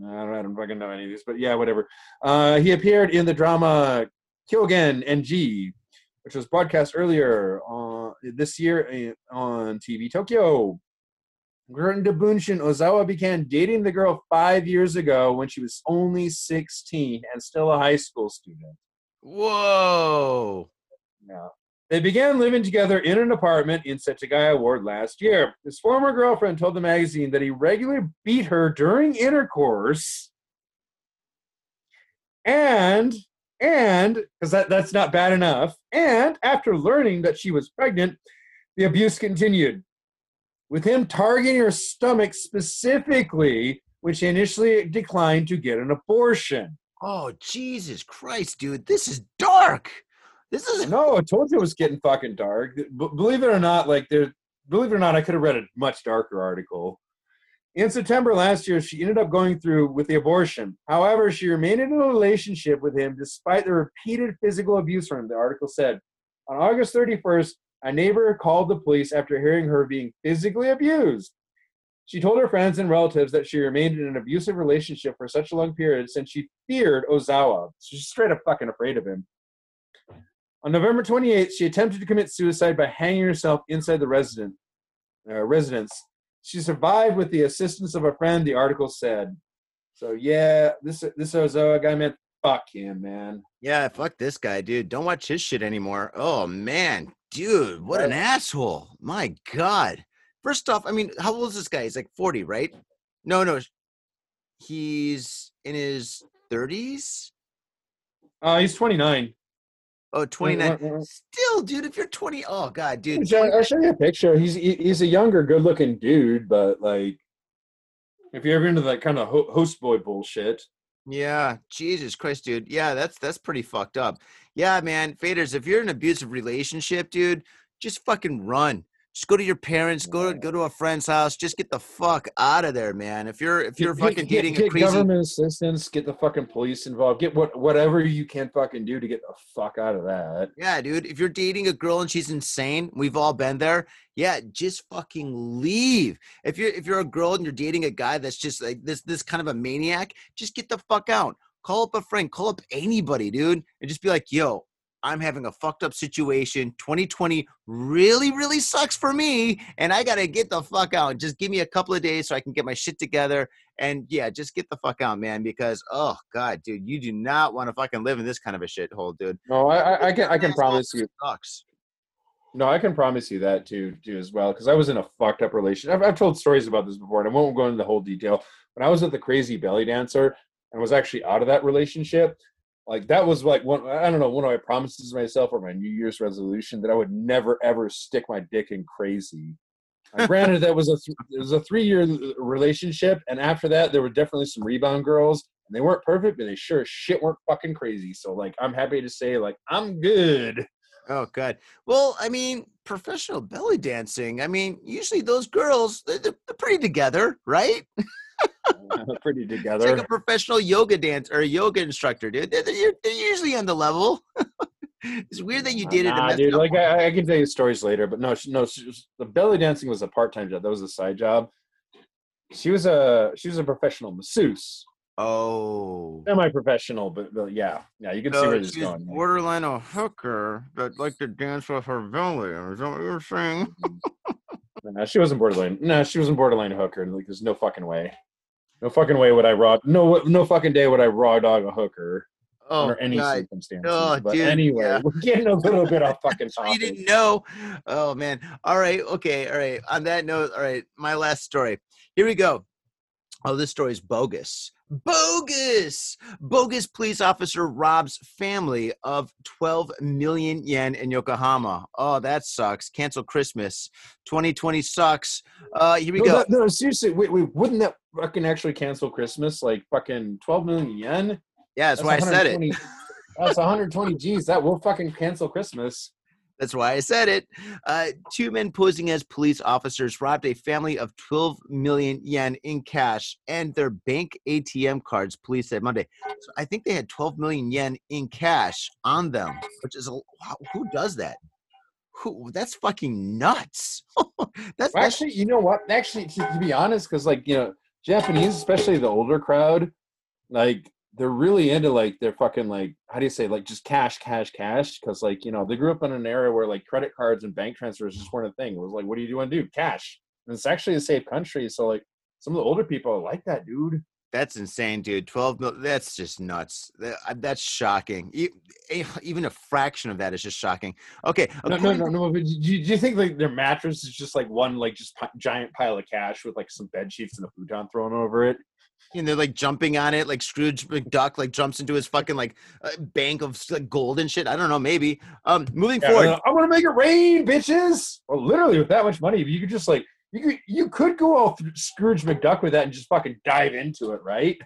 I don't, I don't fucking know any of these, but yeah, whatever. Uh, he appeared in the drama Kyogen NG, which was broadcast earlier uh, this year uh, on TV Tokyo. Gurren Bunshin Ozawa began dating the girl five years ago when she was only 16 and still a high school student.
Whoa.
Yeah. They began living together in an apartment in Setagaya Ward last year. His former girlfriend told the magazine that he regularly beat her during intercourse. And, and, because that, that's not bad enough, and after learning that she was pregnant, the abuse continued. With him targeting her stomach specifically, she initially declined to get an abortion.
Oh, Jesus Christ, dude. This is dark. This is
No, I told you it was getting fucking dark. B- believe it or not, like there, believe it or not, I could have read a much darker article. In September last year, she ended up going through with the abortion. However, she remained in a relationship with him despite the repeated physical abuse from him. The article said, on August 31st, a neighbor called the police after hearing her being physically abused. She told her friends and relatives that she remained in an abusive relationship for such a long period since she feared Ozawa. So she's straight up fucking afraid of him. On November 28th, she attempted to commit suicide by hanging herself inside the resident, uh, residence. She survived with the assistance of a friend, the article said. So yeah, this this Ozawa guy meant fuck him, man.
Yeah, fuck this guy, dude. Don't watch his shit anymore. Oh man, dude, what an asshole. My God. First off, I mean, how old is this guy? He's like 40, right? No, no. He's in his 30s.
Uh, he's 29.
Oh, uh, uh, 29.
wha- wha-
Still, dude, if you're 20, oh God, dude.
I'll I'll show you a picture. He's he's a younger, good-looking dude, but like, if you're ever into that kind of host boy bullshit,
Yeah, Jesus Christ, dude. Yeah, that's that's pretty fucked up. Yeah, man, faders. If you're in an abusive relationship, dude, just fucking run. Just go to your parents. Go to go to a friend's house. Just get the fuck out of there, man. If you're if you're
Get-
fucking
get,
dating
get
a crazy,
government assistance, get the fucking police involved, get what whatever you can fucking do to get the fuck out of that.
yeah, dude. If you're dating a girl and she's insane, we've all been there. Yeah, just fucking leave. If you're if you're a girl and you're dating a guy that's just like this this kind of a maniac, just get the fuck out. Call up a friend. Call up anybody, dude, and just be like, "Yo, I'm having a fucked up situation. 2020 really, really sucks for me, and I gotta get the fuck out. Just give me a couple of days so I can get my shit together. And yeah, just get the fuck out, man. Because oh god, dude, you do not want to fucking live in this kind of a shithole, dude.
No, I I, I can I can promise you.
sucks.
No, I can promise you that too, too as well. Because I was in a fucked up relationship. I've, I've told stories about this before, and I won't go into the whole detail. When I was with the crazy belly dancer and was actually out of that relationship, like that was like one. I don't know one of my promises to myself or my New Year's resolution that I would never ever stick my dick in crazy. Uh, granted, that was a th- it was a three year relationship, and after that, there were definitely some rebound girls, and they weren't perfect, but they sure as shit weren't fucking crazy. So, like, I'm happy to say, like, I'm good.
Oh god. Well, I mean, professional belly dancing. I mean, usually those girls they're, they're pretty together, right? (laughs) (laughs)
pretty together.
It's like a professional yoga dance or a yoga instructor, dude. They're, they're, they're usually on the level. (laughs) it's weird that you did it.
Nah, dude. Like. I, I can tell you stories later, but no, she, no. She was, the belly dancing was a part time job. That was a side job. She was a she was a professional masseuse,
oh.
semi professional, but, but yeah, yeah. You can see
So
where this is
she's
going.
borderline a hooker that like to dance with her belly. Is that what you're saying? (laughs)
No, she wasn't borderline. No, she wasn't borderline hooker. Like, there's no fucking way. No fucking way would I raw. No, no fucking day would I raw dog a hooker
Oh,
under any
God.
circumstances.
Oh,
but
dude,
anyway,
yeah.
we're getting a little bit off fucking (laughs)
So you didn't know. Oh man. All right. Okay. All right. On that note, all right. My last story. Here we go. Oh, this story is bogus. Bogus. Bogus police officer robs family of 12 million yen in Yokohama. Oh, that sucks. Cancel Christmas. 2020 sucks. Uh, here we
no,
go.
that- no, seriously, wait, wait, wouldn't that fucking actually cancel Christmas? Like fucking 12 million yen?
yeah, that's, why I said it.
That's 120 G's. That will fucking cancel Christmas.
That's why I said it. Uh, two men posing as police officers robbed a family of 12 million yen in cash and their bank ATM cards, police said Monday. So I think they had 12 million yen in cash on them, which is a wow, who does that? Who that's fucking nuts. (laughs) that's,
Well, actually, you know what? Actually, to, to be honest, because like you know, Japanese, especially the older crowd, like they're really into like they're fucking like how do you say like just cash, cash, cash? Because like you know they grew up in an era where like credit cards and bank transfers just weren't a thing. It was like, what do you want to do? Cash. And it's actually a safe country, so like some of the older people are like that, dude.
That's insane, dude. 12 mil. That's just nuts. Uh, That's shocking. Even a fraction of that is just shocking. Okay.
No, no, no, no. But do you, do you think like their mattress is just like one like just giant pile of cash with like some bed sheets and a futon thrown over it?
And they're like jumping on it, like Scrooge McDuck, like jumps into his fucking like uh, bank of like gold and shit. I don't know, maybe. Um, moving
Yeah,
forward,
uh, I'm gonna make it rain, bitches. Well, literally with that much money, you could just like you could you could go all Scrooge McDuck with that and just fucking dive into it, right?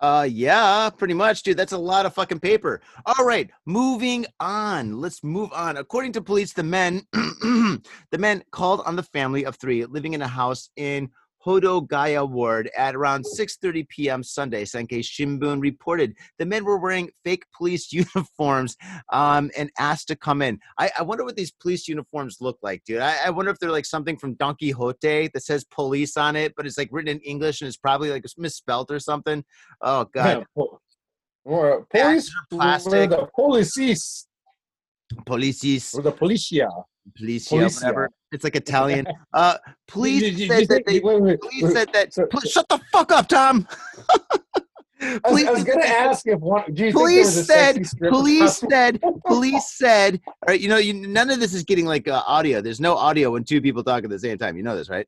Uh, yeah, pretty much, dude. That's a lot of fucking paper. All right, moving on. Let's move on. According to police, the men, (clears throat) the men called on the family of three living in a house in Hodogaya Ward at around 6:30 p.m. Sunday. Sankei Shimbun reported the men were wearing fake police (laughs) uniforms um, and asked to come in. I, I wonder what these police uniforms look like, dude. I, I wonder if they're like something from Don Quixote that says police on it, but it's like written in English and it's probably like misspelled or something. Oh (laughs) god,
Yeah, or police,
plastic.
or the police,
policies,
or the policia.
policia,
Policia.
whatever. It's like (laughs) Italian. Uh,
you- do you
said that they.
wait, wait,
Police
wait,
said that.
so-
shut the fuck up, Tom. (laughs)
I was,
Police
I was gonna ask if one. Do
Police
think there was a
said. Police said. (laughs) Police said. All right, you know, you, none of this is getting like uh, audio. There's no audio when two people talk at the same time. You know this, right?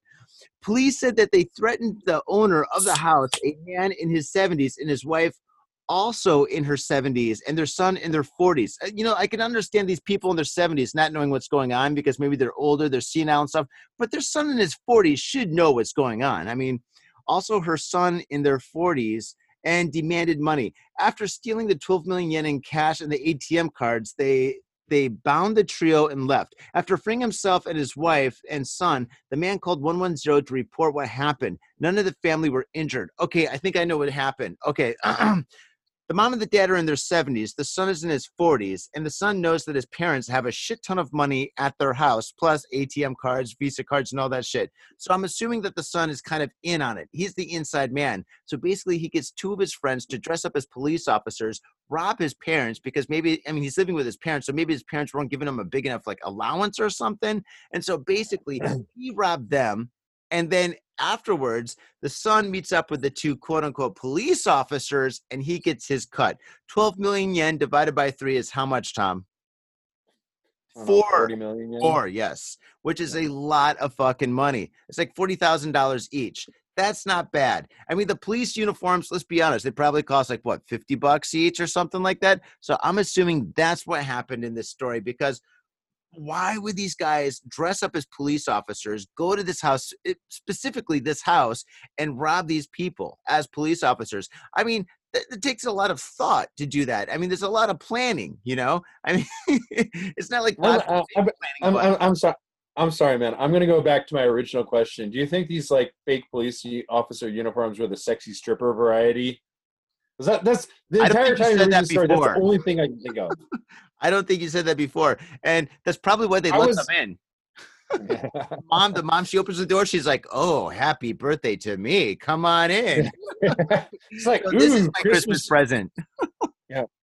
Police said that they threatened the owner of the house, a man in his 70s, and his wife also in her 70s, and their son in their 40s. Uh, You know, I can understand these people in their 70s not knowing what's going on because maybe they're older, they're senile and stuff, but their son in his 40s should know what's going on. I mean, also her son in their 40s and demanded money. After stealing the 12 million yen in cash and the ATM cards, they they bound the trio and left. After freeing himself and his wife and son, the man called 110 to report what happened. None of the family were injured. Okay, I think I know what happened. Okay. (clears throat) The mom and the dad are in their 70s. The son is in his 40s, and the son knows that his parents have a shit ton of money at their house, plus ATM cards, Visa cards, and all that shit. So I'm assuming that the son is kind of in on it. He's the inside man. So basically, he gets two of his friends to dress up as police officers, rob his parents because maybe, I mean, he's living with his parents, so maybe his parents weren't giving him a big enough like allowance or something. And so basically, (clears throat) he robbed them. And then afterwards, the son meets up with the two quote unquote police officers and he gets his cut. 12 million yen divided by three is how much, Tom?
Know,
Four.
40 million yen?
Four, yes, which is a lot of fucking money. It's like $40,000 each. That's not bad. I mean, the police uniforms, let's be honest, they probably cost like what, 50 bucks each or something like that. So I'm assuming that's what happened in this story because why would these guys dress up as police officers, go to this house, eh, specifically this house, and rob these people as police officers? I mean, it takes a lot of thought to do that. I mean, there's a lot of planning, you know? I mean, (laughs) it's not like
I'm,
robbing
I'm, I'm, I'm, I'm sorry. I'm sorry, man. I'm gonna go back to my original question. Do you think these like fake police officer uniforms were the sexy stripper variety? That that's the entire time you
said that
story. That's
before.
the only thing I can think of. (laughs)
I don't think you said that before, and that's probably why they
I
let
was-
them in. (laughs) Mom, the mom, she opens the door. She's like, "Oh, happy birthday to me! Come on in." (laughs)
it's like
So this is my Christmas, present.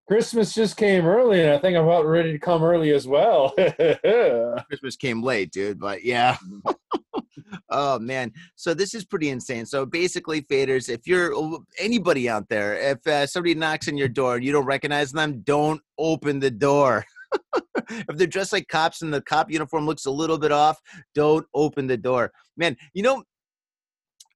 Christmas just came early, and I think I'm about ready to come early as well. (laughs)
Christmas came late, dude, but yeah. (laughs) oh man, so this is pretty insane. So basically, faders, if you're anybody out there, if uh, somebody knocks on your door and you don't recognize them, don't open the door. (laughs) if they're dressed like cops and the cop uniform looks a little bit off, don't open the door. Man, you know,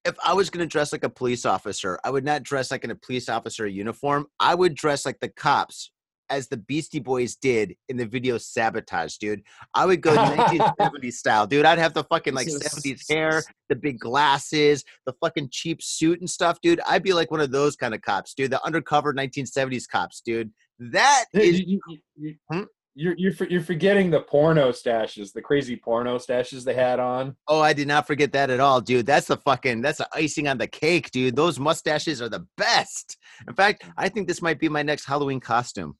if I was going to dress like a police officer, I would not dress like in a police officer uniform. I would dress like the cops as the Beastie Boys did in the video Sabotage, dude. I would go (laughs) 1970s style, dude. I'd have the fucking like 70s hair, the big glasses, the fucking cheap suit and stuff, dude. I'd be like one of those kind of cops, dude. The undercover 1970s cops, dude. That is.
You- you- you-
Hmm?
You're you're for- you're forgetting the porno stashes, the crazy porno stashes they had on.
Oh, I did not forget that at all, dude. That's the fucking that's the icing on the cake, dude. Those mustaches are the best. In fact, I think this might be my next Halloween costume.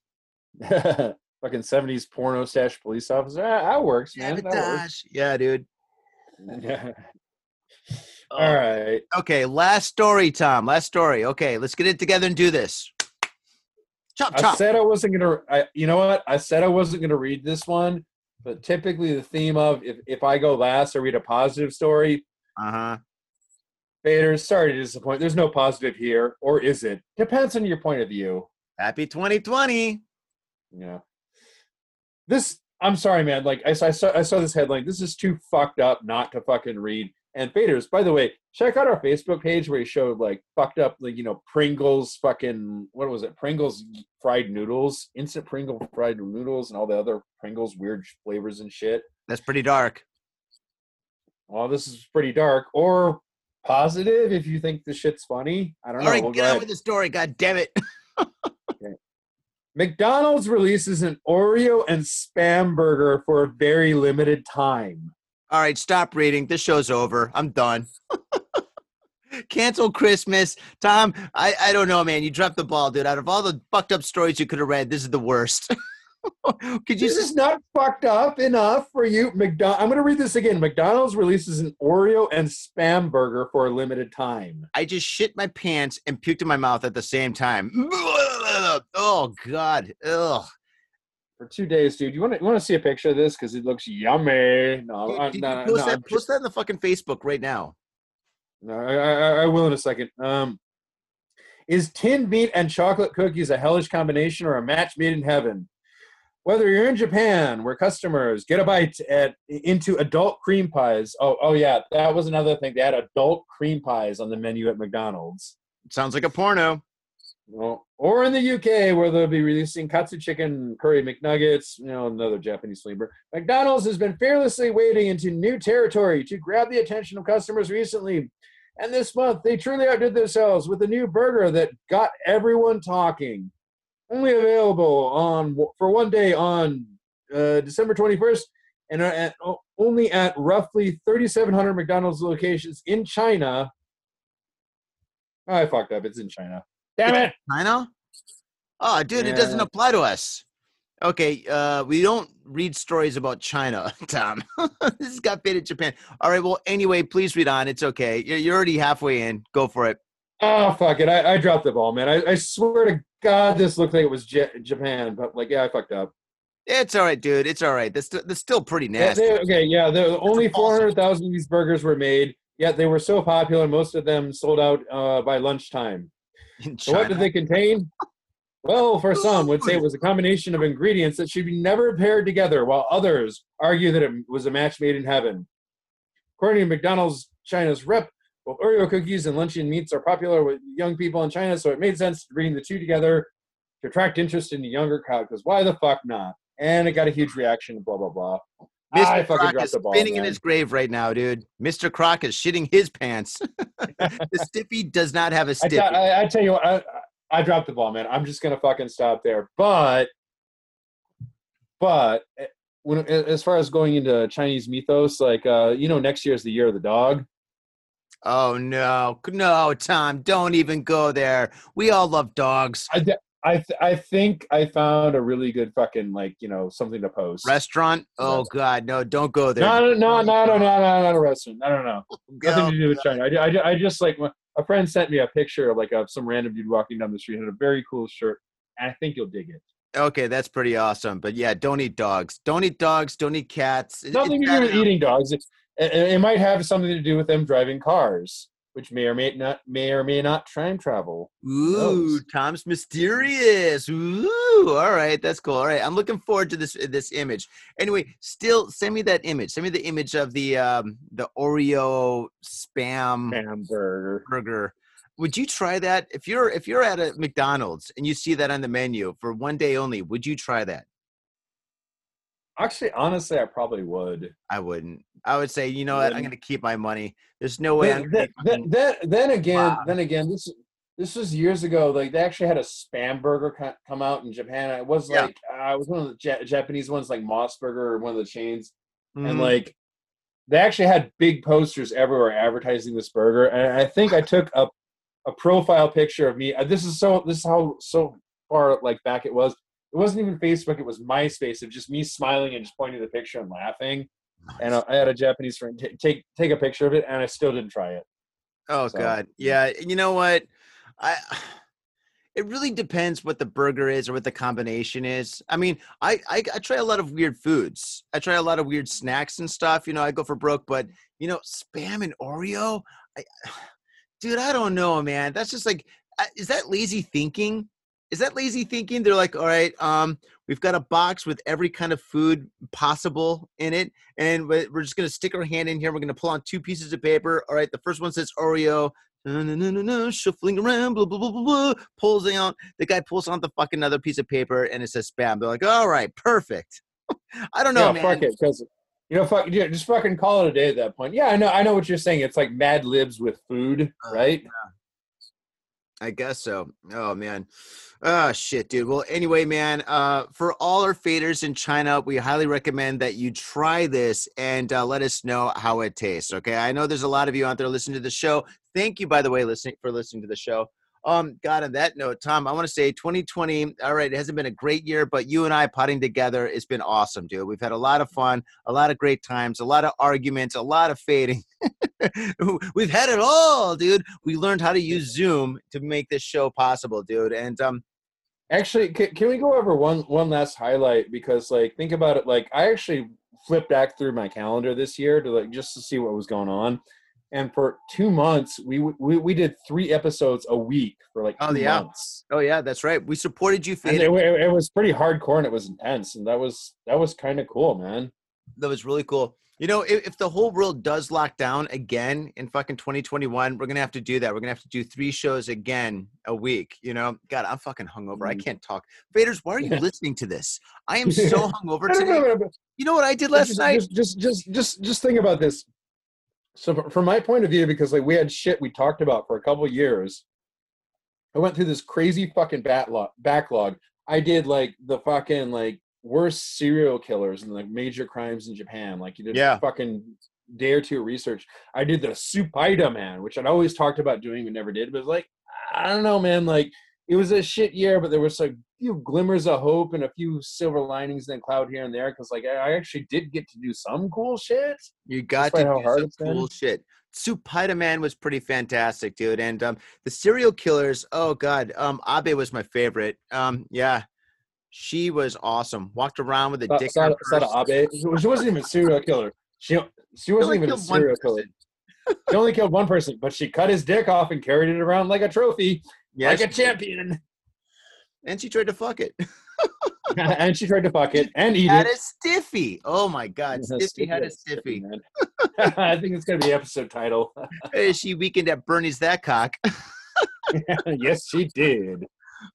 (laughs)
Fucking seventies porno stash police officer. Ah, that works, man. That works.
Yeah, dude.
Yeah. (laughs)
Oh.
All right.
Okay, last story, Tom. Last story. Okay, let's get it together and do this. Chop
I said I wasn't gonna. I, you know what? I said I wasn't gonna read this one, but typically the theme of if, if I go last, I read a positive story.
Uh huh.
Fader, sorry to disappoint. There's no positive here, or is it? Depends on your point of view.
Happy 2020.
Yeah. This, I'm sorry, man. Like I, I saw, I saw this headline. This is too fucked up not to fucking read. And Faders, by the way, check out our Facebook page where he showed like fucked up, like you know, Pringles, fucking what was it? Pringles fried noodles, instant Pringle fried noodles, and all the other Pringles weird flavors and shit.
That's pretty dark.
Well, this is pretty dark or positive if you think the shit's funny. I don't know.
All right,
We'll
get on with the story. God damn it. (laughs)
McDonald's releases an Oreo and spam burger for a very limited time.
All right, stop reading. This show's over. I'm done. (laughs) Cancel Christmas. Tom, I, I don't know, man. You dropped the ball, dude. Out of all the fucked up stories you could have read, this is the worst. (laughs) could you
This is not fucked up enough for you. McDonald. I'm going to read this again. McDonald's releases an Oreo and spam burger for a limited time.
I just shit my pants and puked in my mouth at the same time. (laughs) Oh God. Ugh.
For two days, dude. You want to you want to see a picture of this because it looks yummy. No,
Dude,
I'm, no, no,
post,
no,
that, post that in the fucking Facebook right now.
No, I, I, I will in a second. Um, is tinned meat and chocolate cookies a hellish combination or a match made in heaven? Whether you're in Japan, where customers get a bite at into adult cream pies. Oh, oh yeah, that was another thing. They had adult cream pies on the menu at McDonald's.
Sounds like a porno.
Well, or in the UK, where they'll be releasing katsu chicken curry McNuggets, you know, another Japanese flavor. McDonald's has been fearlessly wading into new territory to grab the attention of customers recently. And this month, they truly outdid themselves with a new burger that got everyone talking. Only available on for one day on uh, December 21st, and uh, at, only at roughly 3,700 McDonald's locations in China. Oh, I fucked up. It's in China. Damn it!
China? Oh, dude, it doesn't apply to us. Okay, uh, we don't read stories about China, (laughs) Tom. (laughs) this has Got Faded Japan. All right, well, anyway, please read on. It's okay. You're, you're already halfway in. Go for it.
Oh fuck it! I, I dropped the ball, man. I, I swear to God, this looked like it was J- Japan, but like, yeah, I fucked up.
It's all right, dude. It's all right. That's, that's still pretty
Yeah,
nasty.
they- okay, yeah, the, only four hundred thousand of these burgers were made. Yet they were so popular, most of them sold out uh, by lunchtime. So what did they contain? Well, for some would say it was a combination of ingredients that should be never paired together, while others argue that it was a match made in heaven. According to McDonald's China's rep, both Oreo cookies and luncheon meats are popular with young people in China, so it made sense to bring the two together to attract interest in the younger crowd. Because why the fuck not? And it got a huge reaction. Blah blah blah.
Mr.
fucking Kroc
is
ball,
spinning in his grave right now, dude. Mr. Kroc is shitting his pants. (laughs) the (laughs) stiffy does not have a stiffy.
t- I, I tell you what, I, I dropped the ball, man. I'm just gonna fucking stop there. But, but eh, when as far as going into Chinese mythos, like uh, you know, next year is the year of the dog.
oh no, no, Tom, don't even go there. We all love dogs.
I, I, th- I think I found a really good fucking like you know something to post.
Restaurant? Oh God, no, don't go there.
No, no, no, no, no, no, no, not a restaurant. I don't know. Nothing to do with China. I, I, I just like a friend sent me a picture of like of some random dude walking down the street had a very cool shirt. And I think you'll dig it.
Okay, that's pretty awesome. But yeah, don't eat dogs. Don't eat dogs. Don't eat cats.
Nothing to do with eating dogs. It, it, it might have something to do with them driving cars, which may or may not may or may not time travel.
Ooh? Tom's mysterious. Ooh, all right, that's cool. All right, I'm looking forward to this this image. Anyway, still send me that image. Send me the image of the um the Oreo spam
Hamburger.
burger. Would you try that if you're if you're at a McDonald's and you see that on the menu for one day only? Would you try that?
Actually, honestly, I probably would.
I wouldn't. I would say, you know what? I'm going to keep my money. There's no way I'm
Then, then, then, then again,
Wow.
then again, this this was years ago. Like they actually had a spam burger come out in Japan. It was
Yeah.
like uh, it was one of the Ja- Japanese ones, like MOS Burger or one of the chains.
Mm-hmm.
and like they actually had big posters everywhere advertising this burger and i think i took a, a profile picture of me uh, this is so this is how so far like back it was it wasn't even facebook it was myspace of just me smiling and just pointing to the picture and laughing and i had a japanese friend ta take take a picture of it and i still didn't try it
Oh
So-
God, yeah. You know what? I (sighs) it really depends what the burger is or what the combination is. I mean, I, I I try a lot of weird foods. I try a lot of weird snacks and stuff. You know, I go for broke, but you know, spam and Oreo. I, (sighs) dude, I don't know, man. That's just like, is that lazy thinking? Is that lazy thinking? They're like, all right, um, we've got a box with every kind of food possible in it, and we- we're just gonna stick our hand in here. We're gonna pull on two pieces of paper. All right, the first one says Oreo. No, no, no, no, no, shuffling around, blah, blah, blah, blah, blah, pulls out. The guy pulls on the fucking other piece of paper and it says spam. They're like, all right, perfect. (laughs) I don't know,
yeah,
man.
fuck it, because you know, fuck, yeah, just fucking call it a day at that point. Yeah, I know, I know what you're saying. It's like Mad Libs with food,
Uh,
right?
I guess so. Oh man. Oh shit, dude. Well, anyway, man, uh, for all our faders in China, we highly recommend that you try this and uh, let us know how it tastes. Okay. I know there's a lot of you out there listening to the show. Thank you, by the way, listening for listening to the show. Um, God, on that note, Tom, I want to say 2020, all right, it hasn't been a great year, but you and I potting together, it's been awesome, dude. We've had a lot of fun, a lot of great times, a lot of arguments, a lot of fading. (laughs) We've had it all, dude. We learned how to use Zoom to make this show possible, dude. And um,
Actually, can, can we go over one one last highlight? Because like, think about it. Like, I actually flipped back through my calendar this year to like just to see what was going on. And for two months, we we, we did three episodes a week for like
Oh, yeah.
months.
oh yeah, that's right. We supported you,
it, it, was pretty hardcore and it was intense, and that was that was kind of cool, man.
That was really cool. You know, if, if the whole world does lock down again in fucking 2021, we're gonna have to do that. We're gonna have to do three shows again a week. You know, God, I'm fucking hungover. I
Mhm.
can't talk. Faders, why are you (laughs) listening to this? I am (laughs) so hungover today.
know,
You know what I did last
just,
night?
Just, just, just, just, just think about this. So, from my point of view, because like we had shit we talked about for a couple years, I went through this crazy fucking backlog. Backlog. I did like the fucking like worst serial killers and like major crimes in Japan. Like you did
Yeah.
fucking day or two research. I did the Supaida man, which I'd always talked about doing but never did. But like I don't know, man. Like it was a shit year, but there was like few glimmers of hope and a few silver linings and then cloud here and there because like I actually did get to do some cool shit.
You got to do
hard
some cool shit. Supida Man was pretty fantastic, dude. And um, the serial killers, oh god, um, Abe was my favorite. Um, yeah, she was awesome. Walked around with a dick. in
Sada, Sada. Abe. She wasn't even a serial killer. She she wasn't even a serial killer. She only killed one person, but she cut his dick off and carried it around like a trophy,
Yeah,
like a champion.
And she tried to fuck it. (laughs) (laughs)
and she tried to fuck it and eat
had
it.
a stiffy. Oh my god, (laughs) Stiffy had a stiffy.
man. I think it's gonna be episode title.
She Weekend at Bernie's that cock.
yes, she did.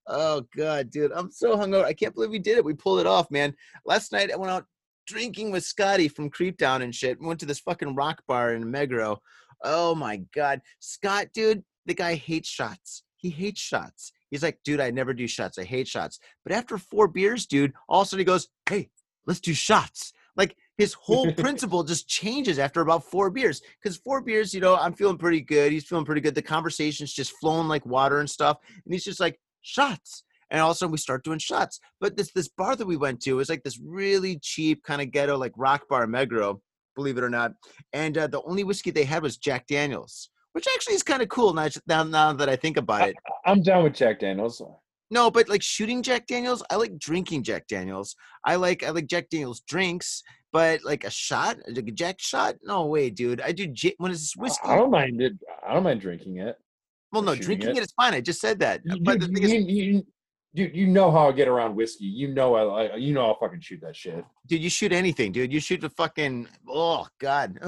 Oh god, dude, I'm so hungover. I can't believe we did it. We pulled it off, man. Last night I went out drinking with Scotty from Creepdown and shit. We went to this fucking rock bar in Meguro. Oh my god, Scott, dude, the guy hates shots. He hates shots. He's like, dude, I never do shots. I hate shots. But after four beers, dude, all of a sudden he goes, hey, let's do shots. Like his whole (laughs) principle just changes after about four beers. Because four beers, you know, I'm feeling pretty good. He's feeling pretty good. The conversation's just flowing like water and stuff. And he's just like, shots. And all of a sudden we start doing shots. But this this bar that we went to was like this really cheap kind of ghetto, like rock bar Meguro, believe it or not. And uh, the only whiskey they had was Jack Daniels, which actually is kind of cool now, now, now that I think about it.
I'm down with Jack Daniels.
No, but like shooting Jack Daniels, I like drinking Jack Daniels. I like I like Jack Daniels drinks, but like a shot, like a Jack shot, no way, dude. I do J- when it's whiskey.
I don't mind it. I don't mind drinking it.
well, no, drinking
it.
it is fine. I just said that.
You,
But the
you,
thing is,
you, you, you, you know how I get around whiskey. You know I, I you know I'll fucking shoot that shit.
dude, you shoot anything, dude. You shoot the fucking oh god.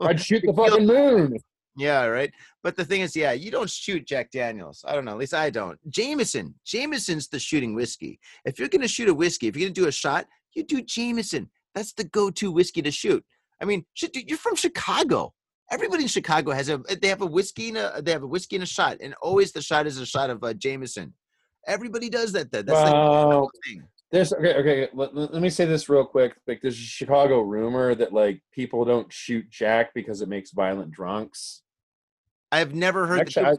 I'd shoot (laughs) the fucking moon.
Yeah, right. But the thing is, yeah, you don't shoot Jack Daniels. I don't know. At least I don't. Jameson. Jameson's the shooting whiskey. If you're gonna shoot a whiskey, if you're gonna do a shot, you do Jameson. That's the go-to whiskey to shoot. I mean, you're from Chicago. Everybody in Chicago has a. They have a whiskey and a. They have a whiskey and a shot, and always the shot is a shot of uh, Jameson. Everybody does that. That that's like the thing.
There's okay, okay. Let let me say this real quick. Like, there's a Chicago rumor that like people don't shoot Jack because it makes violent drunks.
I've never heard.
Actually,
the,
I,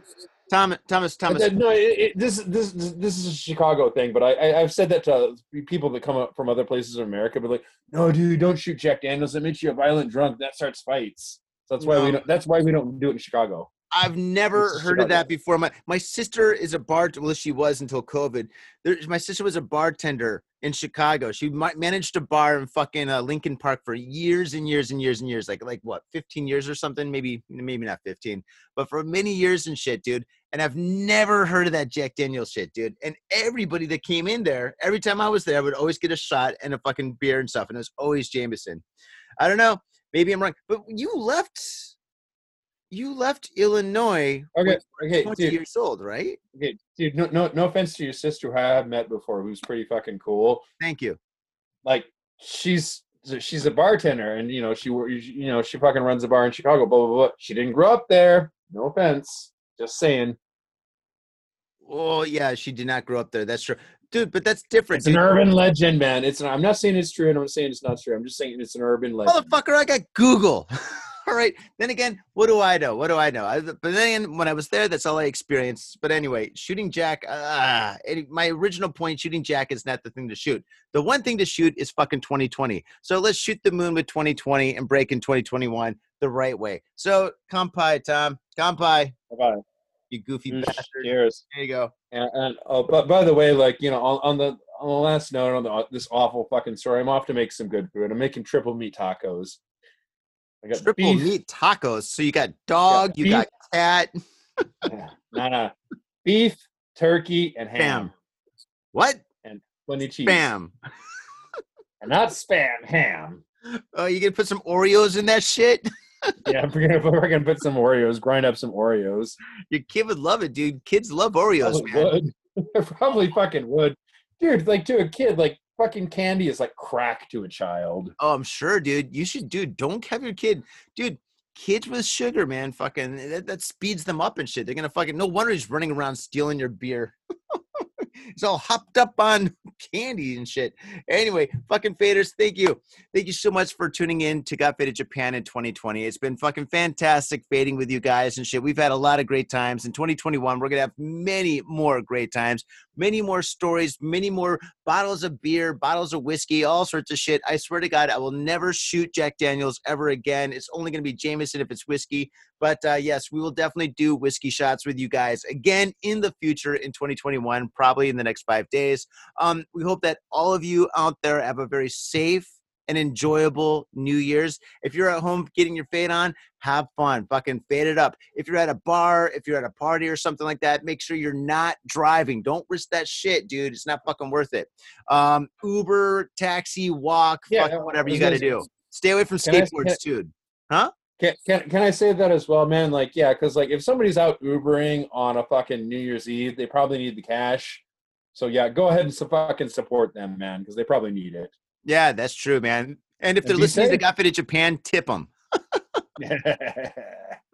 Thomas, Thomas, Thomas.
No, it, it, this this this is a Chicago thing, but I, I I've said that to people that come up from other places in America, but like, no, dude, don't shoot Jack Daniels. It makes you a violent drunk. That starts fights. So that's why we don't. That's why we don't do it in Chicago.
I've never heard of that before. My my sister is a bar. Well, she was until COVID. There, my sister was a bartender in Chicago. She might managed a bar in fucking uh, Lincoln Park for years and years and years and years. Like like what, fifteen years or something? Maybe maybe not fifteen, but for many years and shit, dude. And I've never heard of that Jack Daniels shit, dude. And everybody that came in there, every time I was there, I would always get a shot and a fucking beer and stuff, and it was always Jameson. I don't know. Maybe I'm wrong, but you left. You left Illinois
Okay, okay,
20
dude.
years old, right?
Okay, dude. No, no, no offense to your sister, who I have met before, who's pretty fucking cool.
Thank you.
Like, she's she's a bartender, and you know she you know she fucking runs a bar in Chicago. Blah blah blah. She didn't grow up there. No offense. Just saying.
Oh yeah, she did not grow up there. That's true, dude. But that's different.
It's an urban legend, man. It's an, I'm not saying it's true, and I'm saying it's not true. I'm just saying it's an urban legend.
Motherfucker, I got Google. (laughs) (laughs) all right. Then again, what do I know? What do I know? I, but then again, when I was there, that's all I experienced. But anyway, shooting Jack. It- my original point: shooting Jack is not the thing to shoot. The one thing to shoot is fucking 2020. So let's shoot the moon with 2020 and break in 2021 the right way. So, kampai, Tom. Kampai,
Bye-bye.
you goofy
Mm,
bastard.
Cheers.
There you go.
And, and oh, but by the way, like you know, on, on the on the last note on the, this awful fucking story, I'm off to make some good food. I'm making triple meat tacos. I got
Triple
beef.
meat tacos. So you got dog, you got cat.
Nah, nah. Beef, turkey, and ham.
Bam. What?
And plenty cheese.
Bam. (laughs)
And not spam, ham.
Oh, you gonna put some Oreos in that shit? (laughs)
Yeah, we're gonna, we're gonna put some Oreos, grind up some Oreos.
Your kid would love it, dude. Kids love Oreos,
Probably
man.
would. (laughs) Probably fucking would. Dude, like to a kid, like fucking candy is like crack to a child.
Oh, I'm sure, dude. You should, dude. Don't have your kid, dude. Kids with sugar, man. Fucking that, that speeds them up and shit. They're gonna fucking. No wonder he's running around stealing your beer. (laughs) he's all hopped up on (laughs) candy and shit. Anyway, fucking faders, thank you, thank you so much for tuning in to Got Faded Japan in 2020. It's been fucking fantastic fading with you guys and shit. We've had a lot of great times in 2021. We're gonna have many more great times, many more stories, many more bottles of beer, bottles of whiskey, all sorts of shit. I swear to God, I will never shoot Jack Daniels ever again. It's only going to be Jameson if it's whiskey. But uh, yes, we will definitely do whiskey shots with you guys again in the future in 2021, probably in the next five days. Um, we hope that all of you out there have a very safe and enjoyable New Year's. If you're at home getting your fade on, have fun. Fucking fade it up. If you're at a bar, if you're at a party or something like that, make sure you're not driving. Don't risk that shit, dude. It's not fucking worth it. Um, Uber, taxi, walk,
Yeah,
fucking whatever you got to do. Stay away from
I-
skateboards, dude.
Can, can can I say that as well, man? Like, yeah, because like if somebody's out Ubering on a fucking New Year's Eve, they probably need the cash. So yeah, go ahead and fucking support them, man, because they probably need it.
Yeah, that's true, man. And if they're listening to
safe.
Got Faded Japan, tip them. (laughs)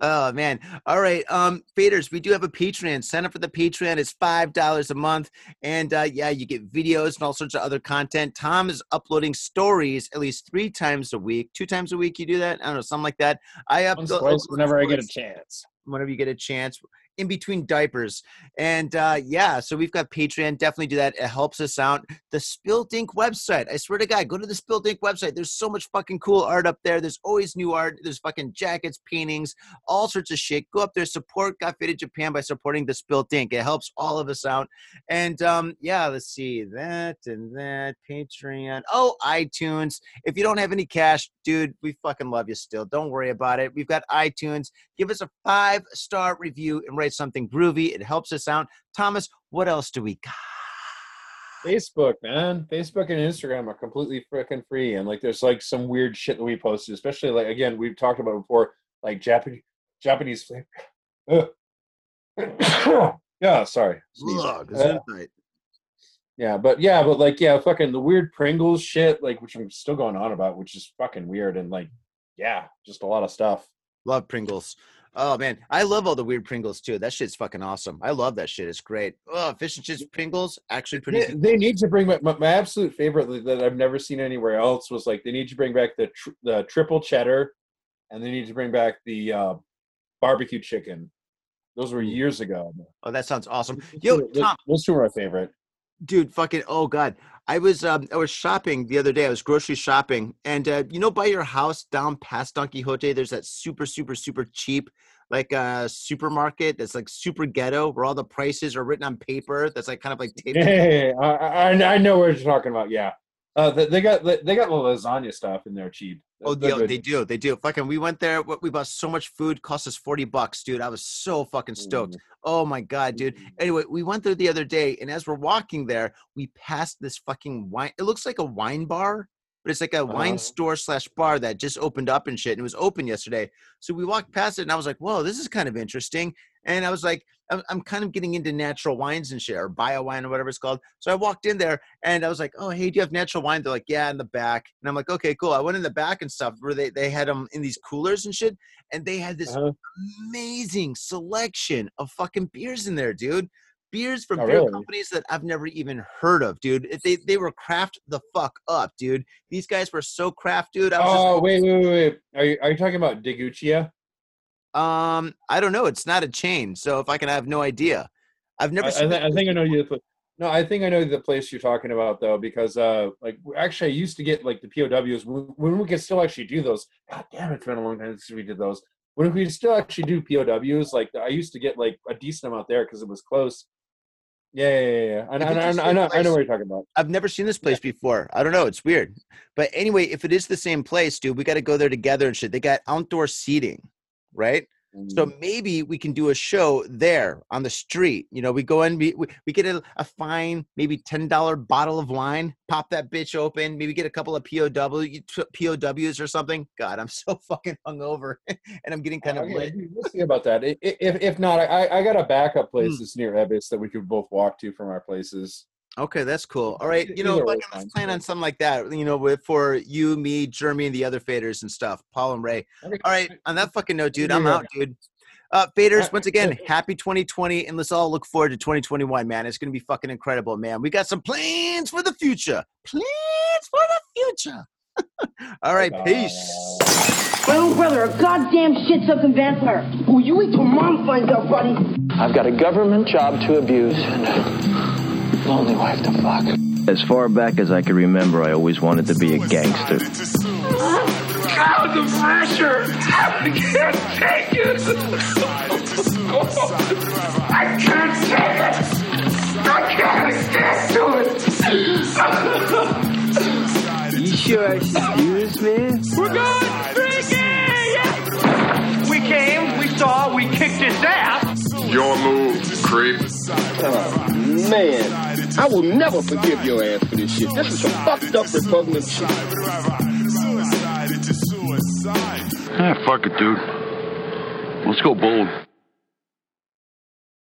Oh man. All right. Um, faders, we do have a Patreon. Sign up for the Patreon. It's five dollars a month. And uh, yeah, you get videos and all sorts of other content. Tom is uploading stories at least three times a week. Two times a week you do that? I don't know, something like that. I upload
whenever I get a chance.
whenever you get a chance in between diapers. And uh yeah so we've got patreon. Definitely do that. It helps us out. The spilt ink website. I swear to god go to the spilt ink website. There's so much fucking cool art up there. There's always new art. There's fucking jackets paintings all sorts of shit. Go up there support Got Faded Japan by supporting the spilt ink. It helps all of us out. And um yeah let's see. That and that. Patreon. Oh itunes. If you don't have any cash dude we fucking love you still. Don't worry about it. We've got itunes. Give us a five star review and write something groovy. It helps us out. Thomas, what else do we got?
Facebook, man. Facebook and Instagram are completely freaking free, and like there's like some weird shit that we posted, especially like again we've talked about before, like Japanese Japanese flavor. (coughs) Yeah, sorry.
Ugh,
Uh, Yeah, but yeah, but like yeah, fucking the weird Pringles shit, like which I'm still going on about, which is fucking weird and like yeah, just a lot of stuff.
Love Pringles. Oh man, I love all the weird Pringles too. That shit's fucking awesome. I love that shit. It's great. Oh, fish and chips Pringles actually pretty.
They, they need to bring back my, my absolute favorite that- I've never seen anywhere else was like they need to bring back the tr- the triple cheddar, and they need to bring back the uh, barbecue chicken. Those were years ago.
Oh, that sounds awesome. Yo,
those-
Tom,
those two are my favorite.
Dude fucking oh god. I was um i was shopping the other day. I was grocery shopping and uh you know by your house down past don quixote there's that super super super cheap like uh supermarket that's like super ghetto where all the prices are written on paper that's like kind of like taped
Hey, I, I I know what you're talking about. Yeah, uh, they, they got they got the lasagna stuff in there cheap.
Oh, yeah, they do. They do. Fucking, we went there. what- We bought so much food, cost us 40 bucks, dude. I was so fucking stoked. Oh my God, dude. Anyway, we went there the other day, and as we're walking there, we passed this fucking wine. It looks like a wine bar, but it's like a wine
Uh-huh.
store slash bar that just opened up and shit. And it was open yesterday. So we walked past it, and I was like, whoa, this is kind of interesting. And I was like, I'm, kind of getting into natural wines and shit, or bio wine or whatever it's called. So I walked in there, and I was like, oh, hey, do you have natural wine? They're like, yeah, in the back. And I'm like, okay, cool. I went in the back and stuff where they, they had them in these coolers and shit. And they had this
Uh-huh.
amazing selection of fucking beers in there, dude. Beers from
Oh,
beer
really?
companies that I've never even heard of, dude. They they were craft the fuck up, dude. These guys were so craft, dude. I was
Oh wait, wait, wait, wait. Are you are you talking about Deguccia?
Um, I don't know. It's not a chain, so if I can, I have no idea. I've never
I, I,
it-
I think I know you. No, I think I know the place you're talking about though, because uh, like actually, I used to get like the POWs when we could still actually do those. God damn, it's been a long time since we did those. When we still actually do POWs, like I used to get like a decent amount there because it was close. Yeah, yeah, yeah. yeah. I, I, I, I know, I know what you're talking about.
I've never seen this place before. I don't know. It's weird. But anyway, if it is the same place, dude, we got to go there together and shit. They got outdoor seating, right? So
Mm.
maybe we can do a show there on the street. You know, we go in, we, we, we get a, a fine, maybe $10 bottle of wine, pop that bitch open, maybe get a couple of POW, POWs or something. God, I'm (laughs) so fucking hungover (laughs) and I'm getting kind of
Okay,
lit.
We'll see about that. If if not, I I got a backup
Hmm.
place that's near Ebisu that we could both walk to from our places.
Okay, that's cool. All right, you know,
Either way
fucking
is
let's plan on something like that. You know, with for you, me, Jeremy, and the other faders and stuff, Paul and Ray. All right, on that fucking note, dude, I'm out, dude. Uh, faders, once again, happy 2020, and let's all look forward to 2021, man. It's gonna be fucking incredible, man. We got some plans for the future. Plans for the future. (laughs) all right, peace.
My own brother, a goddamn shit-sucking vampire. Oh, you wait till mom finds out, buddy.
I've got a government job to abuse and a lonely wife to fuck.
As far back as I can remember, I always wanted to be a gangster.
God, the pressure! I can't take it! I can't take it! I can't stand to it!
You sure excuse me?
We're going freaking! We came, we saw, we kicked his ass!
Your move, creep.
Man, I will never forgive your ass for this shit. This is some fucked up repugnant shit.
Ah, fuck it, dude. Let's go bold.